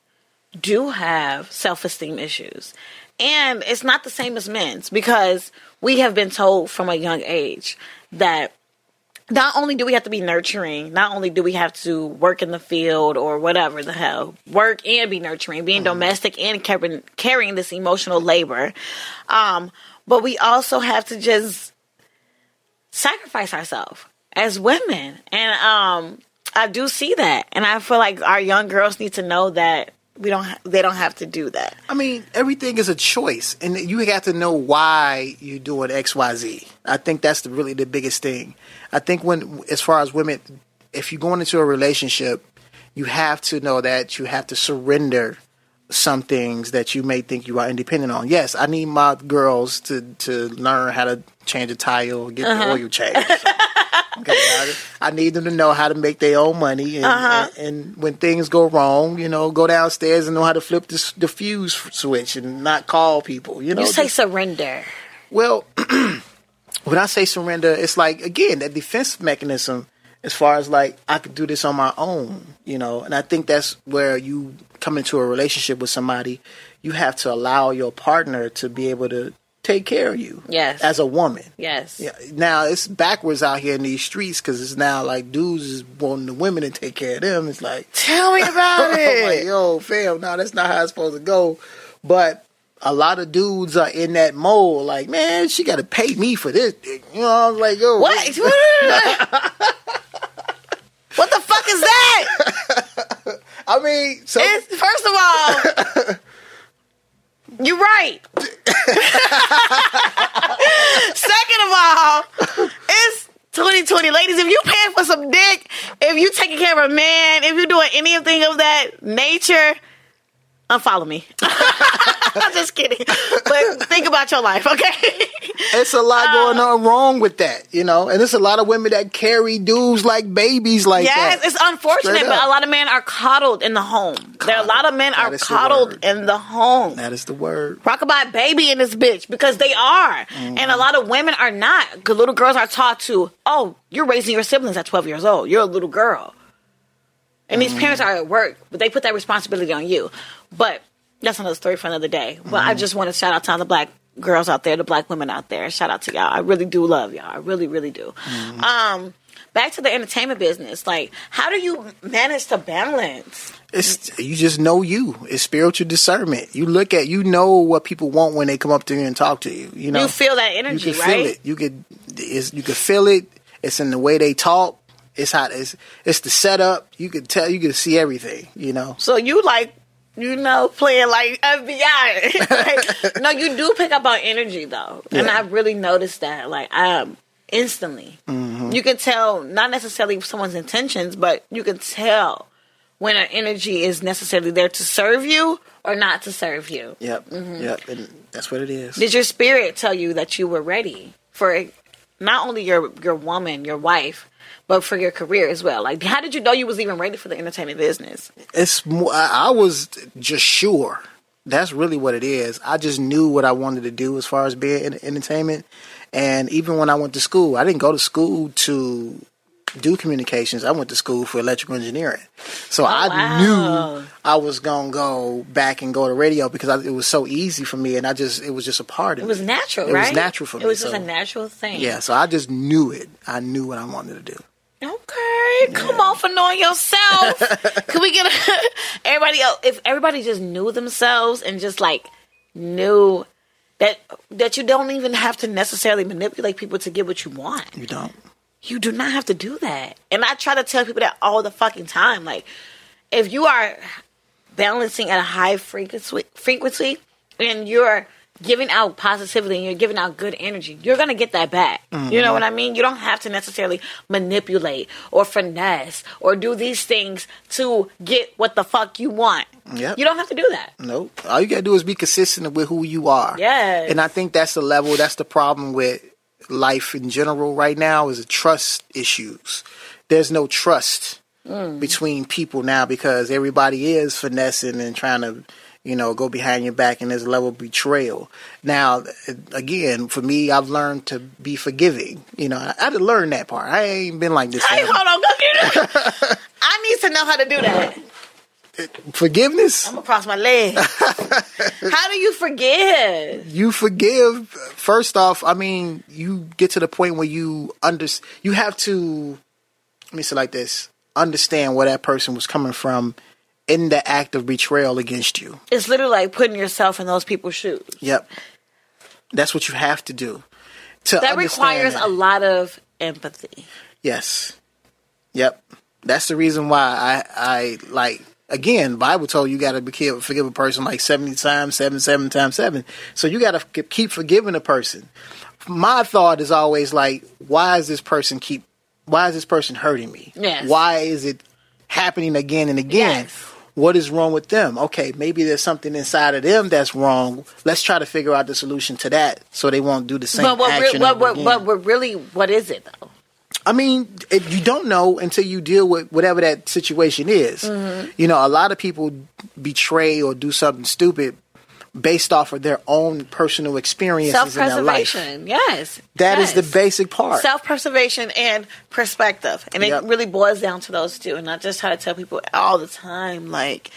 do have self esteem issues. And it's not the same as men's because we have been told from a young age that not only do we have to be nurturing, not only do we have to work in the field or whatever the hell, work and be nurturing, being domestic and carrying, carrying this emotional labor, um, but we also have to just sacrifice ourselves as women. And um, I do see that, and I feel like our young girls need to know that we don't. Ha- they don't have to do that. I mean, everything is a choice, and you have to know why you're doing X, Y, Z. I think that's the, really the biggest thing. I think when, as far as women, if you're going into a relationship, you have to know that you have to surrender some things that you may think you are independent on. Yes, I need my girls to to learn how to change a tire get the uh-huh. oil changed. I, I need them to know how to make their own money, and, and, and when things go wrong, you know, go downstairs and know how to flip the fuse switch and not call people. You know, You say Just- surrender. well, when I say surrender, it's like again that defense mechanism. As far as like I could do this on my own, you know, and I think that's where you come into a relationship with somebody. You have to allow your partner to be able to take care of you. Yes. as a woman. Yes. Yeah. Now it's backwards out here in these streets because it's now like dudes is wanting the women to take care of them. It's like Tell me about I'm it. like, yo, fam, no, that's not how it's supposed to go. But a lot of dudes are in that mold. Like, man, she got to pay me for this. You know, I was like, yo, What? what the fuck is that? I mean, so It's, first of all, you're right. Second of all, it's 2020. Ladies, if you paying for some dick, if you taking care of a man, if you're doing anything of that nature, unfollow me. I'm just kidding. But think about your life, okay? it's a lot uh, going on wrong with that, you know. And there's a lot of women that carry dudes like babies like that. Yes, that. it's unfortunate, but a lot of men are coddled in the home. There are a lot of men That are coddled in the home. that is the word. Rockabye baby in this bitch because they are. And a lot of women are not. little girls are taught to, oh, you're raising your siblings at 12 years old. You're a little girl. And these parents are at work, but they put that responsibility on you. But that's another story for another day. But I just want to shout out to all the black girls out there, the black women out there. Shout out to y'all. I really do love y'all. I really, really do. Um, back to the entertainment business. Like, how do you manage to balance? It's you just know you. It's spiritual discernment. You look at you know what people want when they come up to you and talk to you. You know, You feel that energy, you can right? feel it. You could you can feel it. It's in the way they talk. It's how it's it's the setup. You could tell. You could see everything. You know. So you like, you know, playing like FBI. Like, no, you do pick up on energy though, and I really noticed that. Like, um, instantly, Mm-hmm. you can tell not necessarily someone's intentions, but you can tell when an energy is necessarily there to serve you or not to serve you. Yep. Yep. And that's what it is. Did your spirit tell you that you were ready for not only your your woman, your wife, but for your career as well? Like, how did you know you was even ready for the entertainment business? it's I I was just sure. That's really what it is. I just knew what I wanted to do as far as being in entertainment. And even when I went to school, I didn't go to school to do communications. I went to school for electrical engineering. So oh, I Oh, wow. knew I was going to go back and go to radio because I, it was so easy for me and I just it was just a part of It was me. natural, It was natural for me, It was just so- a natural thing. Yeah, so I just knew it. I knew what I wanted to do. Lord, come on for knowing yourself. Can we get a, everybody else? If everybody just knew themselves and just like knew that that you don't even have to necessarily manipulate people to get what you want. You don't. You do not have to do that. And I try to tell people that all the fucking time. Like, if you are balancing at a high frequency, frequency and you're giving out positivity and you're giving out good energy, you're gonna get that back. You know what I mean? You don't have to necessarily manipulate or finesse or do these things to get what the fuck you want. Yep. You don't have to do that. Nope. All you gotta do is be consistent with who you are. Yes. And I think that's the level. That's the problem with life in general right now is the trust issues. There's no trust Mm. between people now because everybody is finessing and trying to, you know, go behind your back, and there's a level of betrayal. Now, again, for me, I've learned to be forgiving. You know, I had to learn that part. I ain't been like this. Hey, hold on, it. I need to know how to do that. Forgiveness. I'm gonna cross my leg. how do you forgive? you forgive first off i mean you get to the point where you under you have to let me say like this understand where that person was coming from in the act of betrayal against you It's literally like putting yourself in those people's shoes. yep that's what you have to do to That requires that. a lot of empathy. Yes. Yep. That's the reason why I I like again, Bible told you got to forgive a person like 70 times 7 7 times 7. So you got to keep forgiving a person. My thought is always like why is this person keep why is this person hurting me? Yes. Why is it happening again and again? Yes. What is wrong with them? Okay, maybe there's something inside of them that's wrong. Let's try to figure out the solution to that so they won't do the same But what, re- what, what, what, what really, what is it though? I mean, it, you don't know until you deal with whatever that situation is. Mm-hmm. You know, a lot of people betray or do something stupid based off of their own personal experiences in their life. Self-preservation, yes. That is yes. the basic part. Self-preservation and perspective, and Yep. it really boils down to those two. And I just try to tell people all the time, like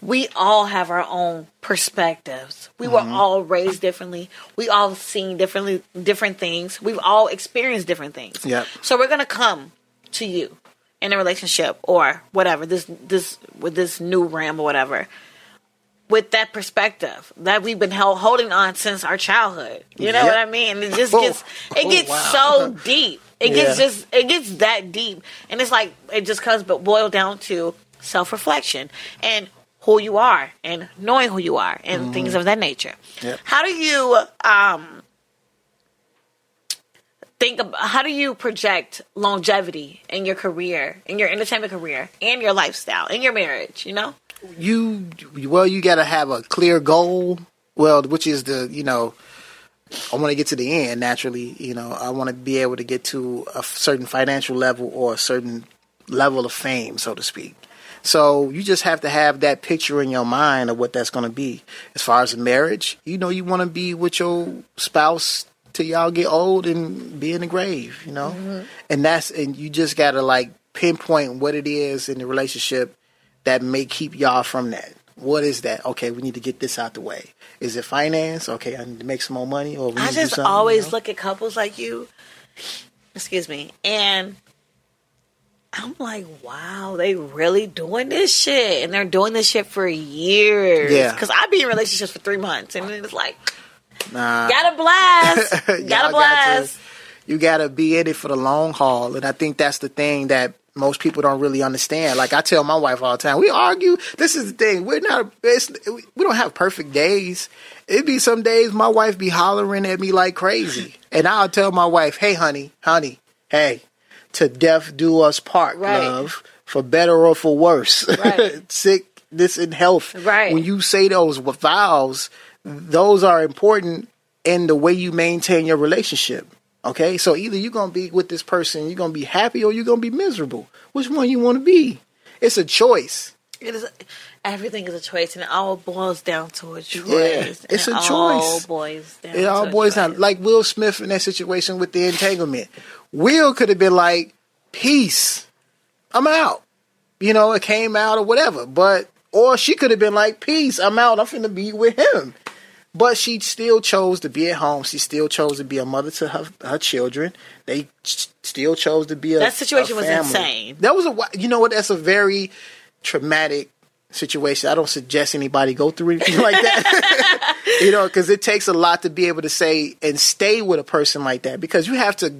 we all have our own perspectives. We were Mm-hmm. all raised differently. We all seen differently, different things. We've all experienced different things. Yep. So we're gonna come to you in a relationship or whatever this this with this new ram or whatever with that perspective that we've been held, holding on since our childhood. You know Yep. what I mean? It just Oh. gets it Oh, gets wow. so deep. It gets just it gets that deep, and it's like it just comes but boil down to self reflection and who you are and knowing who you are and things of that nature. Mm-hmm. Yep. How do you um think about how do you project longevity in your career, in your entertainment career, and your lifestyle, in your marriage? You know, you well, you got to have a clear goal. Well, which is the you know, I want to get to the end naturally. You know, I want to be able to get to a certain financial level or a certain level of fame, so to speak. So you just have to have that picture in your mind of what that's going to be. As far as a marriage, you know, you want to be with your spouse till y'all get old and be in the grave, you know, mm-hmm. and that's and you just got to like pinpoint what it is in the relationship that may keep y'all from that. What is that? Okay, we need to get this out the way. Is it finance? Okay, I need to make some more money. Or I just something, you always know? look at couples like you. Excuse me, and I'm like, wow, they really doing this shit, and they're doing this shit for years. Yeah. because I be in relationships for three months, and it's like, Nah. gotta blast, gotta got blast. to- you got to be in it for the long haul, and I think that's the thing that most people don't really understand. Like I tell my wife all the time, we argue. This is the thing. We're not. It's, we don't have perfect days. It'd be some days my wife be hollering at me like crazy, and I'll tell my wife, "Hey, honey, honey, hey, to death do us part, Right. love, for better or for worse, Right. sickness and health." Right. When you say those vows, those are important in the way you maintain your relationship. Okay, so either you're gonna be with this person, you're gonna be happy, or you're gonna be miserable. Which one you want to be? It's a choice. It is everything is a choice, and it all boils down to a choice. Yeah, it's a it All choice. boils down. It all to a boils down like Will Smith in that situation with the entanglement. Will could have been like, "Peace, I'm out." You know, it came out or whatever. But or she could have been like, "Peace, I'm out. I'm finna be with him." But she still chose to be at home. She still chose to be a mother to her, her children. They ch- still chose to be a That situation a was insane. That was a you know what? That's a very traumatic situation. I don't suggest anybody go through anything like that. you know, because it takes a lot to be able to say and stay with a person like that because you have to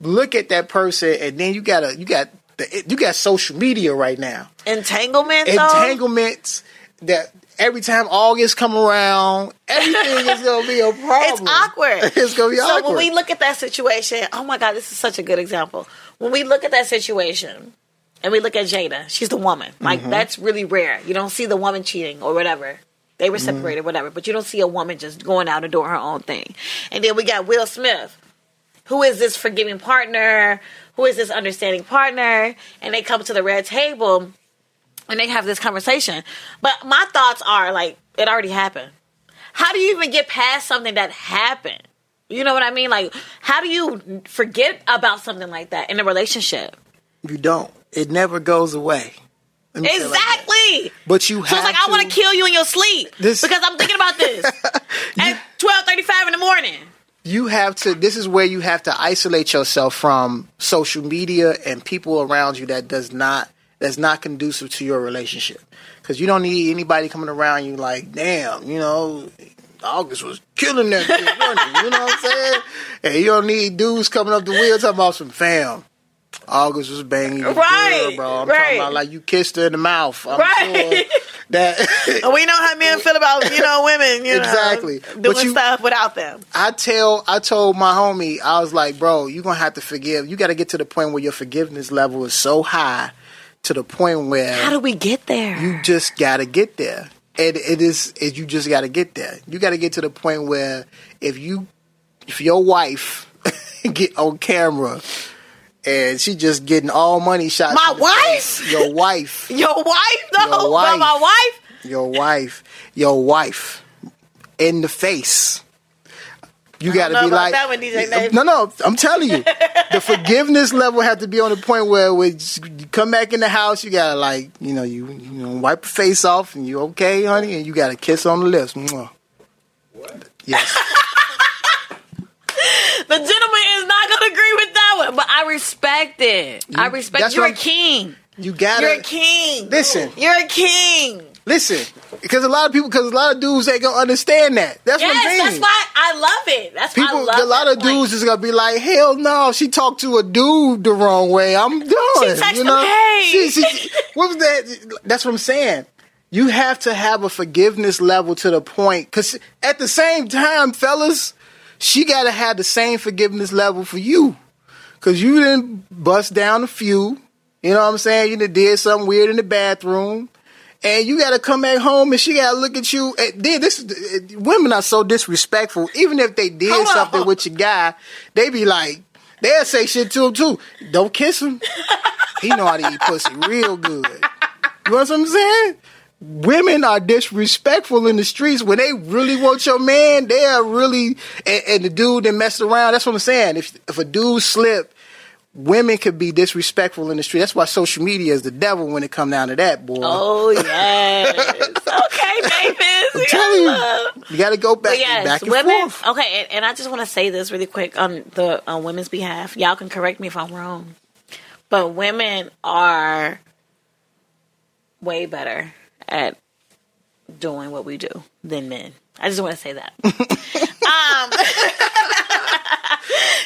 look at that person and then you gotta you got the you got social media right now Entanglement. entanglements that every time August come around, everything is gonna be a problem. It's awkward. it's gonna be so awkward. when we look at that situation, oh my god, this is such a good example. When we look at that situation and we look at Jada, she's the woman. Like Mm-hmm. that's really rare. You don't see the woman cheating or whatever. They were Mm-hmm. separated, whatever, but you don't see a woman just going out and doing her own thing. And then we got Will Smith. Who is this forgiving partner? Who is this understanding partner? And they come to the red table and they have this conversation. But my thoughts are like, it already happened. How do you even get past something that happened? You know what I mean? Like, how do you forget about something like that in a relationship? you don't. It never goes away. Let me say it like. Exactly. But you So have it's like I want to kill you in your sleep This- because I'm thinking about this at twelve thirty five in the morning. you have to this is where you have to isolate yourself from social media and people around you that does not that's not conducive to your relationship because you don't need anybody coming around you like damn you know august was killing that shit, you know what i'm saying and you don't need dudes coming up the wheel talking about some fam August was banging you Right, good, bro. I'm right. talking about like you kissed her in the mouth. I'm Right. sure that We know how men feel about you know women, you know, Exactly. doing But you- stuff without them. I tell I told my homie, I was like, bro, you're gonna have to forgive. You gotta get to the point where your forgiveness level is so high to the point where How do we get there? you just gotta get there. And it is it, you just gotta get there. You gotta get to the point where if you if your wife get on camera and she just getting all money shots. My wife? Your wife. Your wife, though, Your wife. my wife. Your wife. Your wife. In the face. You gotta be about like that one, DJ. No, no, I'm telling you. the forgiveness level has to be on the point where when you come back in the house, you gotta like, you know, you you know, wipe your face off and you okay, honey, and you gotta kiss on the lips. Mwah. What? Yes. The gentleman is not to agree with that one, but I respect it. I respect. You're a king. You gotta You're a king. Listen. You're a king. Listen. Because a lot of people because a lot of dudes ain't gonna understand that. That's what I'm Yes, saying. that's why I love it. That's why I People, love a lot of point. dudes is gonna be like, "Hell no!" She talked to a dude the wrong way. I'm done. texted you know, "Hey." She- she- what was that? That's what I'm saying. You have to have a forgiveness level to the point, because at the same time, fellas, she gotta have the same forgiveness level for you, because you didn't bust down a few. You know what I'm saying? You did something weird in the bathroom. And you gotta come back home, and she gotta look at you. And then this, women are so disrespectful. Even if they did Hold on. something with your guy, they be like, they'll say shit to him too. Don't kiss him. He know how to eat pussy real good. You know what I'm saying? Women are disrespectful in the streets when they really want your man. They are really and, and the dude that messed around. That's what I'm saying. If if a dude slip, women could be disrespectful in the street. That's why social media is the devil when it come down to that, boy. Oh yes. okay, Davis. I'm telling you, you got to go back, But yes, back and women. forth. Okay, and, and I just want to say this really quick on the on women's behalf. Y'all can correct me if I'm wrong, but women are way better at doing what we do than men. I just want to say that. um,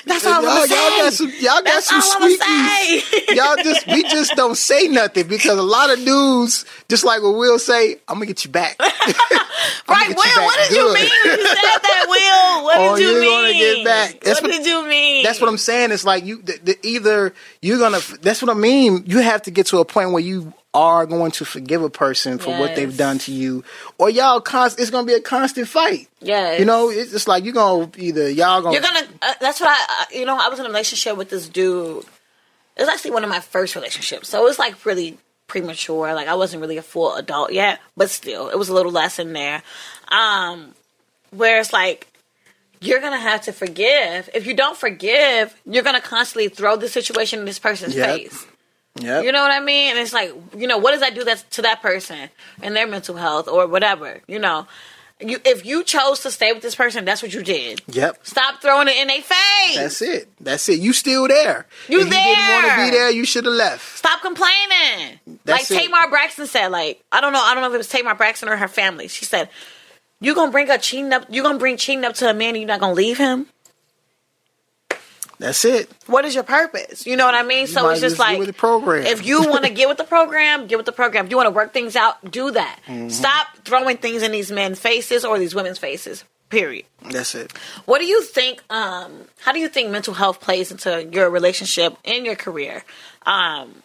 that's all I'm Y'all, gonna y'all got some, y'all got That's some squeakies. y'all just, we just don't say nothing because a lot of dudes, just like what Will say, I'm gonna get you back. Right, Will, what did you mean when you said that, Will? What Oh, did you mean? wanna get back. That's what, what- did you mean? That's what I'm saying. It's like you, the, the, either you're gonna. That's what I mean. You have to get to a point where you are going to forgive a person for what they've done to you, or y'all. Const, it's gonna be a constant fight. Yeah, You know, it's just like you're gonna either y'all gonna. You're gonna. Uh, that's what I. Uh, you know, I was in a relationship with this dude. It was actually one of my first relationships, so it was like really premature. Like I wasn't really a full adult yet, but still, it was a little lesson there. Um, where it's like you're gonna have to forgive. If you don't forgive, you're gonna constantly throw the situation in this person's Yep. face. Yep. You know what I mean? And it's like, you know, what does that do that to that person and their mental health or whatever? You know, You, if you chose to stay with this person, that's what you did. Yep. Stop throwing it in their face. That's it. That's it. You still there. You if you didn't want to be there, you should have left. Stop complaining. That's like it. Tamar Braxton said, like I don't know, I don't know if it was Tamar Braxton or her family. She said, "You gonna bring a cheating up? You gonna bring cheating up to a man? and You're not gonna leave him? That's it. What is your purpose? You know what I mean? So might it's just just like with the program. If you want to get with the program, get with the program. If you want to work things out, do that. Mm-hmm. Stop throwing things in these men's faces or these women's faces. Period. That's it. What do you think? Um, how do you think mental health plays into your relationship and your career? Um,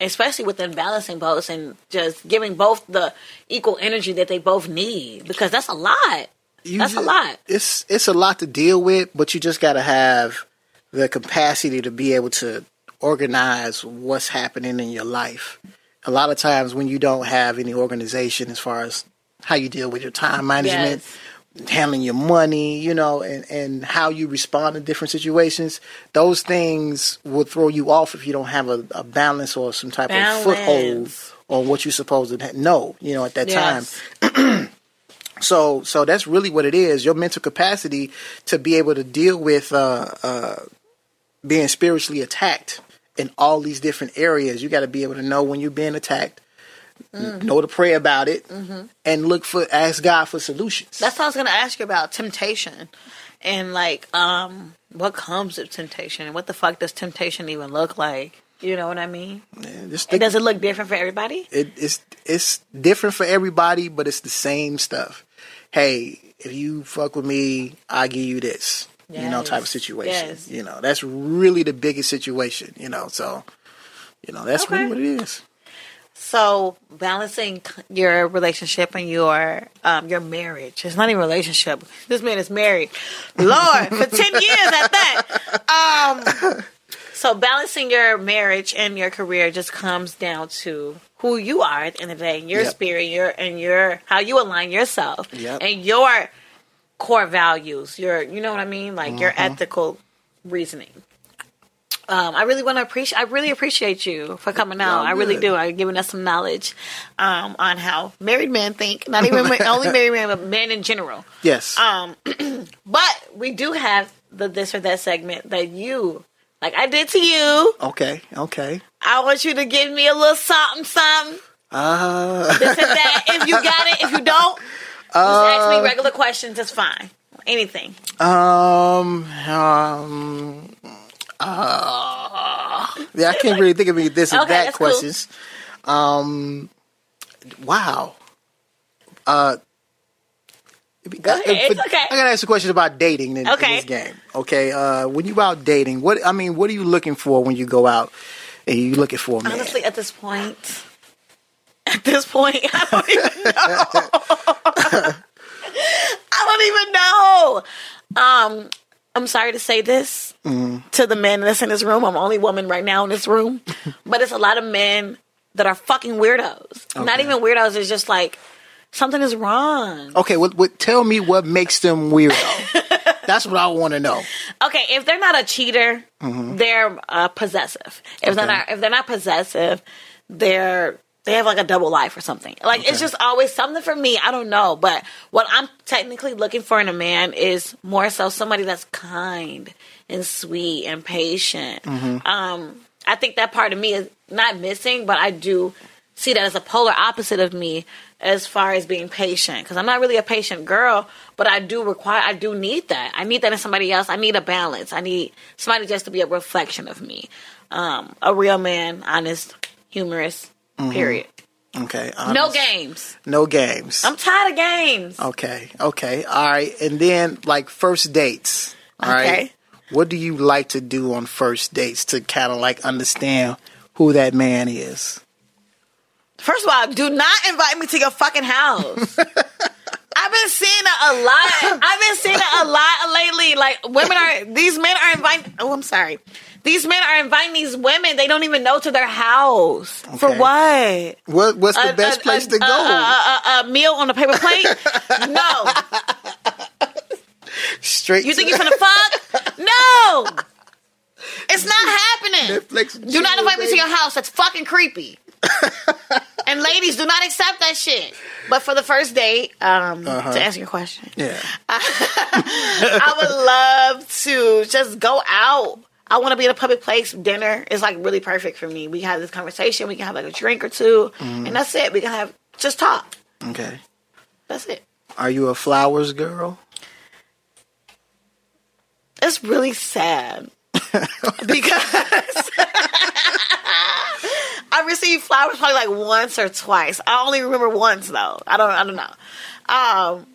especially within balancing both and just giving both the equal energy that they both need because that's a lot. You That's a lot. It's it's a lot to deal with, but you just got to have the capacity to be able to organize what's happening in your life. A lot of times when you don't have any organization as far as how you deal with your time management, handling your money, you know, and, and how you respond to different situations, those things will throw you off if you don't have a, a balance or some type of foothold Balance. on what you're supposed to know, you know, at that time. So so that's really what it is. Your mental capacity to be able to deal with uh, uh, being spiritually attacked in all these different areas. You got to be able to know when you're being attacked, Mm-hmm. know to pray about it, and look for ask God for solutions. That's what I was gonna ask you about temptation, and like, um, what comes with temptation, and what the fuck does temptation even look like? You know what I mean? Yeah, just think- does it look different for everybody? it, it's it's different for everybody, but it's the same stuff. Hey, if you fuck with me, I give you this. You know, type of situation. Yes. You know, that's really the biggest situation. You know, so you know that's really what it is. So balancing your relationship and your um, your marriage. It's not even a relationship. This man is married. Lord, for ten years at that. Um, so balancing your marriage and your career just comes down to who you are at the end of the day, your Yep. spirit, your and your how you align yourself Yep. and your core values. Your you know what I mean, like your ethical reasoning. Um, I really want to appreciate. I really appreciate you for coming out. I really do. I giving us some knowledge um, on how married men think. Not even only married men, but men in general. Yes. Um, but we do have the this or that segment that you, like I did to you. okay. Okay. I want you to give me a little something, something. Uh, This and that. if you got it, if you don't, just ask me regular questions. It's fine. Anything. um. Um. Uh, yeah, I can't really think of any this and Okay, that that's cool. questions. Um. Wow. Uh. Go ahead, it's okay. I gotta ask a question about dating in, in Okay. this game. Okay, uh, when you out dating, what I mean, what are you looking for when you go out and you looking for a man? Honestly, at this point, at this point, I don't even know. I don't even know. Um, I'm sorry to say this to the men that's in this room. I'm the only woman right now in this room, but it's a lot of men that are fucking weirdos. Not even weirdos. It's just like something is wrong. Okay, what, what? Tell me what makes them weirdo. That's what I want to know. Okay, if they're not a cheater, they're uh, possessive. If they're not, if they're not possessive, they're they have like a double life or something. Like it's just always something for me. I don't know, but what I'm technically looking for in a man is more so somebody that's kind and sweet and patient. Um, I think that part of me is not missing, but I do see that as a polar opposite of me as far as being patient because I'm not really a patient girl, but I do require, I do need that. I need that in somebody else. I need a balance. I need somebody just to be a reflection of me. Um, a real man, honest, humorous, Mm-hmm. period. Okay. No games. No games. I'm tired of games. Okay. Okay. All right. And then like first dates. All right. Okay. What do you like to do on first dates to kind of like understand who that man is? First of all, do not invite me to your fucking house. I've been seeing that a lot. I've been seeing that a lot lately. Like women are, these men are inviting. Oh, I'm sorry. These men are inviting these women they don't even know to their house for what? What What's the A- best a- place a- to go? A, meal on a paper plate? no. Straight. You think you're gonna fuck? No. It's not happening. Netflix Do not invite me to your house. That's fucking creepy. And ladies, do not accept that shit. But for the first date, um, Uh-huh. to answer your question, Yeah. I would love to just go out. I want to be in a public place. Dinner is like really perfect for me. We can have this conversation. We can have like a drink or 2 Mm-hmm. and that's it. We can have just talk. Okay. That's it. Are you a flowers girl? It's really sad because I received flowers probably like once or twice. I only remember once though. I don't. I don't know. Um,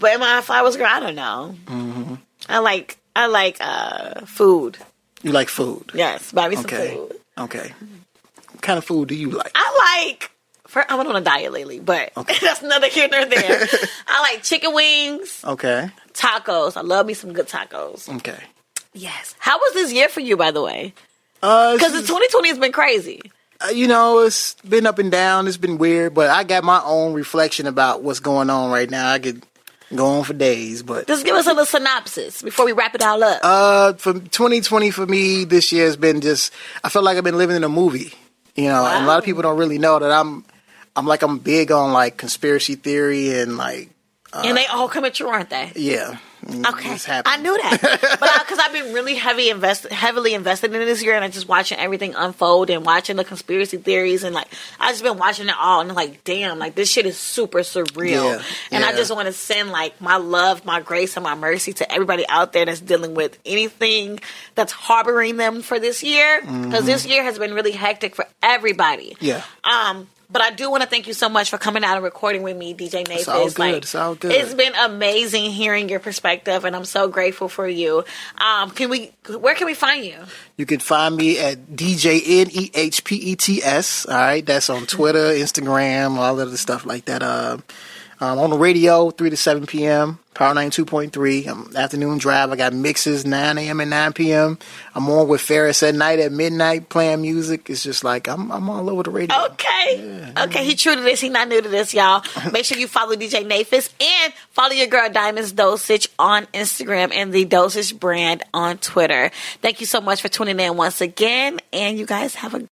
but am I a flowers girl? I don't know. I like. I like uh, food. You like food? Yes, buy me some Okay. food. Okay. What kind of food do you like? I like. For, I'm on a diet lately, but okay. that's another here nor there. I like chicken wings, Okay. tacos. I love me some good tacos. Okay. Yes. How was this year for you, by the way? Uh, Because the 2020 has been crazy. uh, you know, it's been up and down. It's been weird, but I got my own reflection about what's going on right now. I could go on for days, but Just give us a little synopsis before we wrap it all up. uh, for 2020 for me this year has been just. I feel like I've been living in a movie. You know, and a lot of people don't really know that I'm. I'm like I'm big on like conspiracy theory and like and they all come at you, aren't they? yeah. Okay. I knew that, but because I've been really heavy invest, heavily invested in this year, and I just watching everything unfold and watching the conspiracy theories, and like I just been watching it all, and I'm like, damn, like this shit is super surreal, Yeah, and I just want to send like my love, my grace, and my mercy to everybody out there that's dealing with anything that's harboring them for this year, because this year has been really hectic for everybody. Mm-hmm. Yeah. Um, but I do want to thank you so much for coming out and recording with me, DJ Nehpets. all good. It's all good. It's been amazing hearing your perspective, and I'm so grateful for you. Um, can we? Where can we find you? You can find me at DJ N E H P E T S. All right, that's on Twitter, Instagram, all of the stuff like that. Uh, um, on the radio, three to seven p.m. Power ninety two point three. Um, afternoon drive. I got mixes nine a.m. and nine p.m. I'm on with Ferris at night at midnight playing music. It's just like I'm I'm all over the radio. Okay. Okay, he true to this. He not new to this, y'all. Make sure you follow DJ Nehpets and follow your girl Diamonds Dosage on Instagram and the Dosage brand on Twitter. Thank you so much for tuning in once again, and you guys have a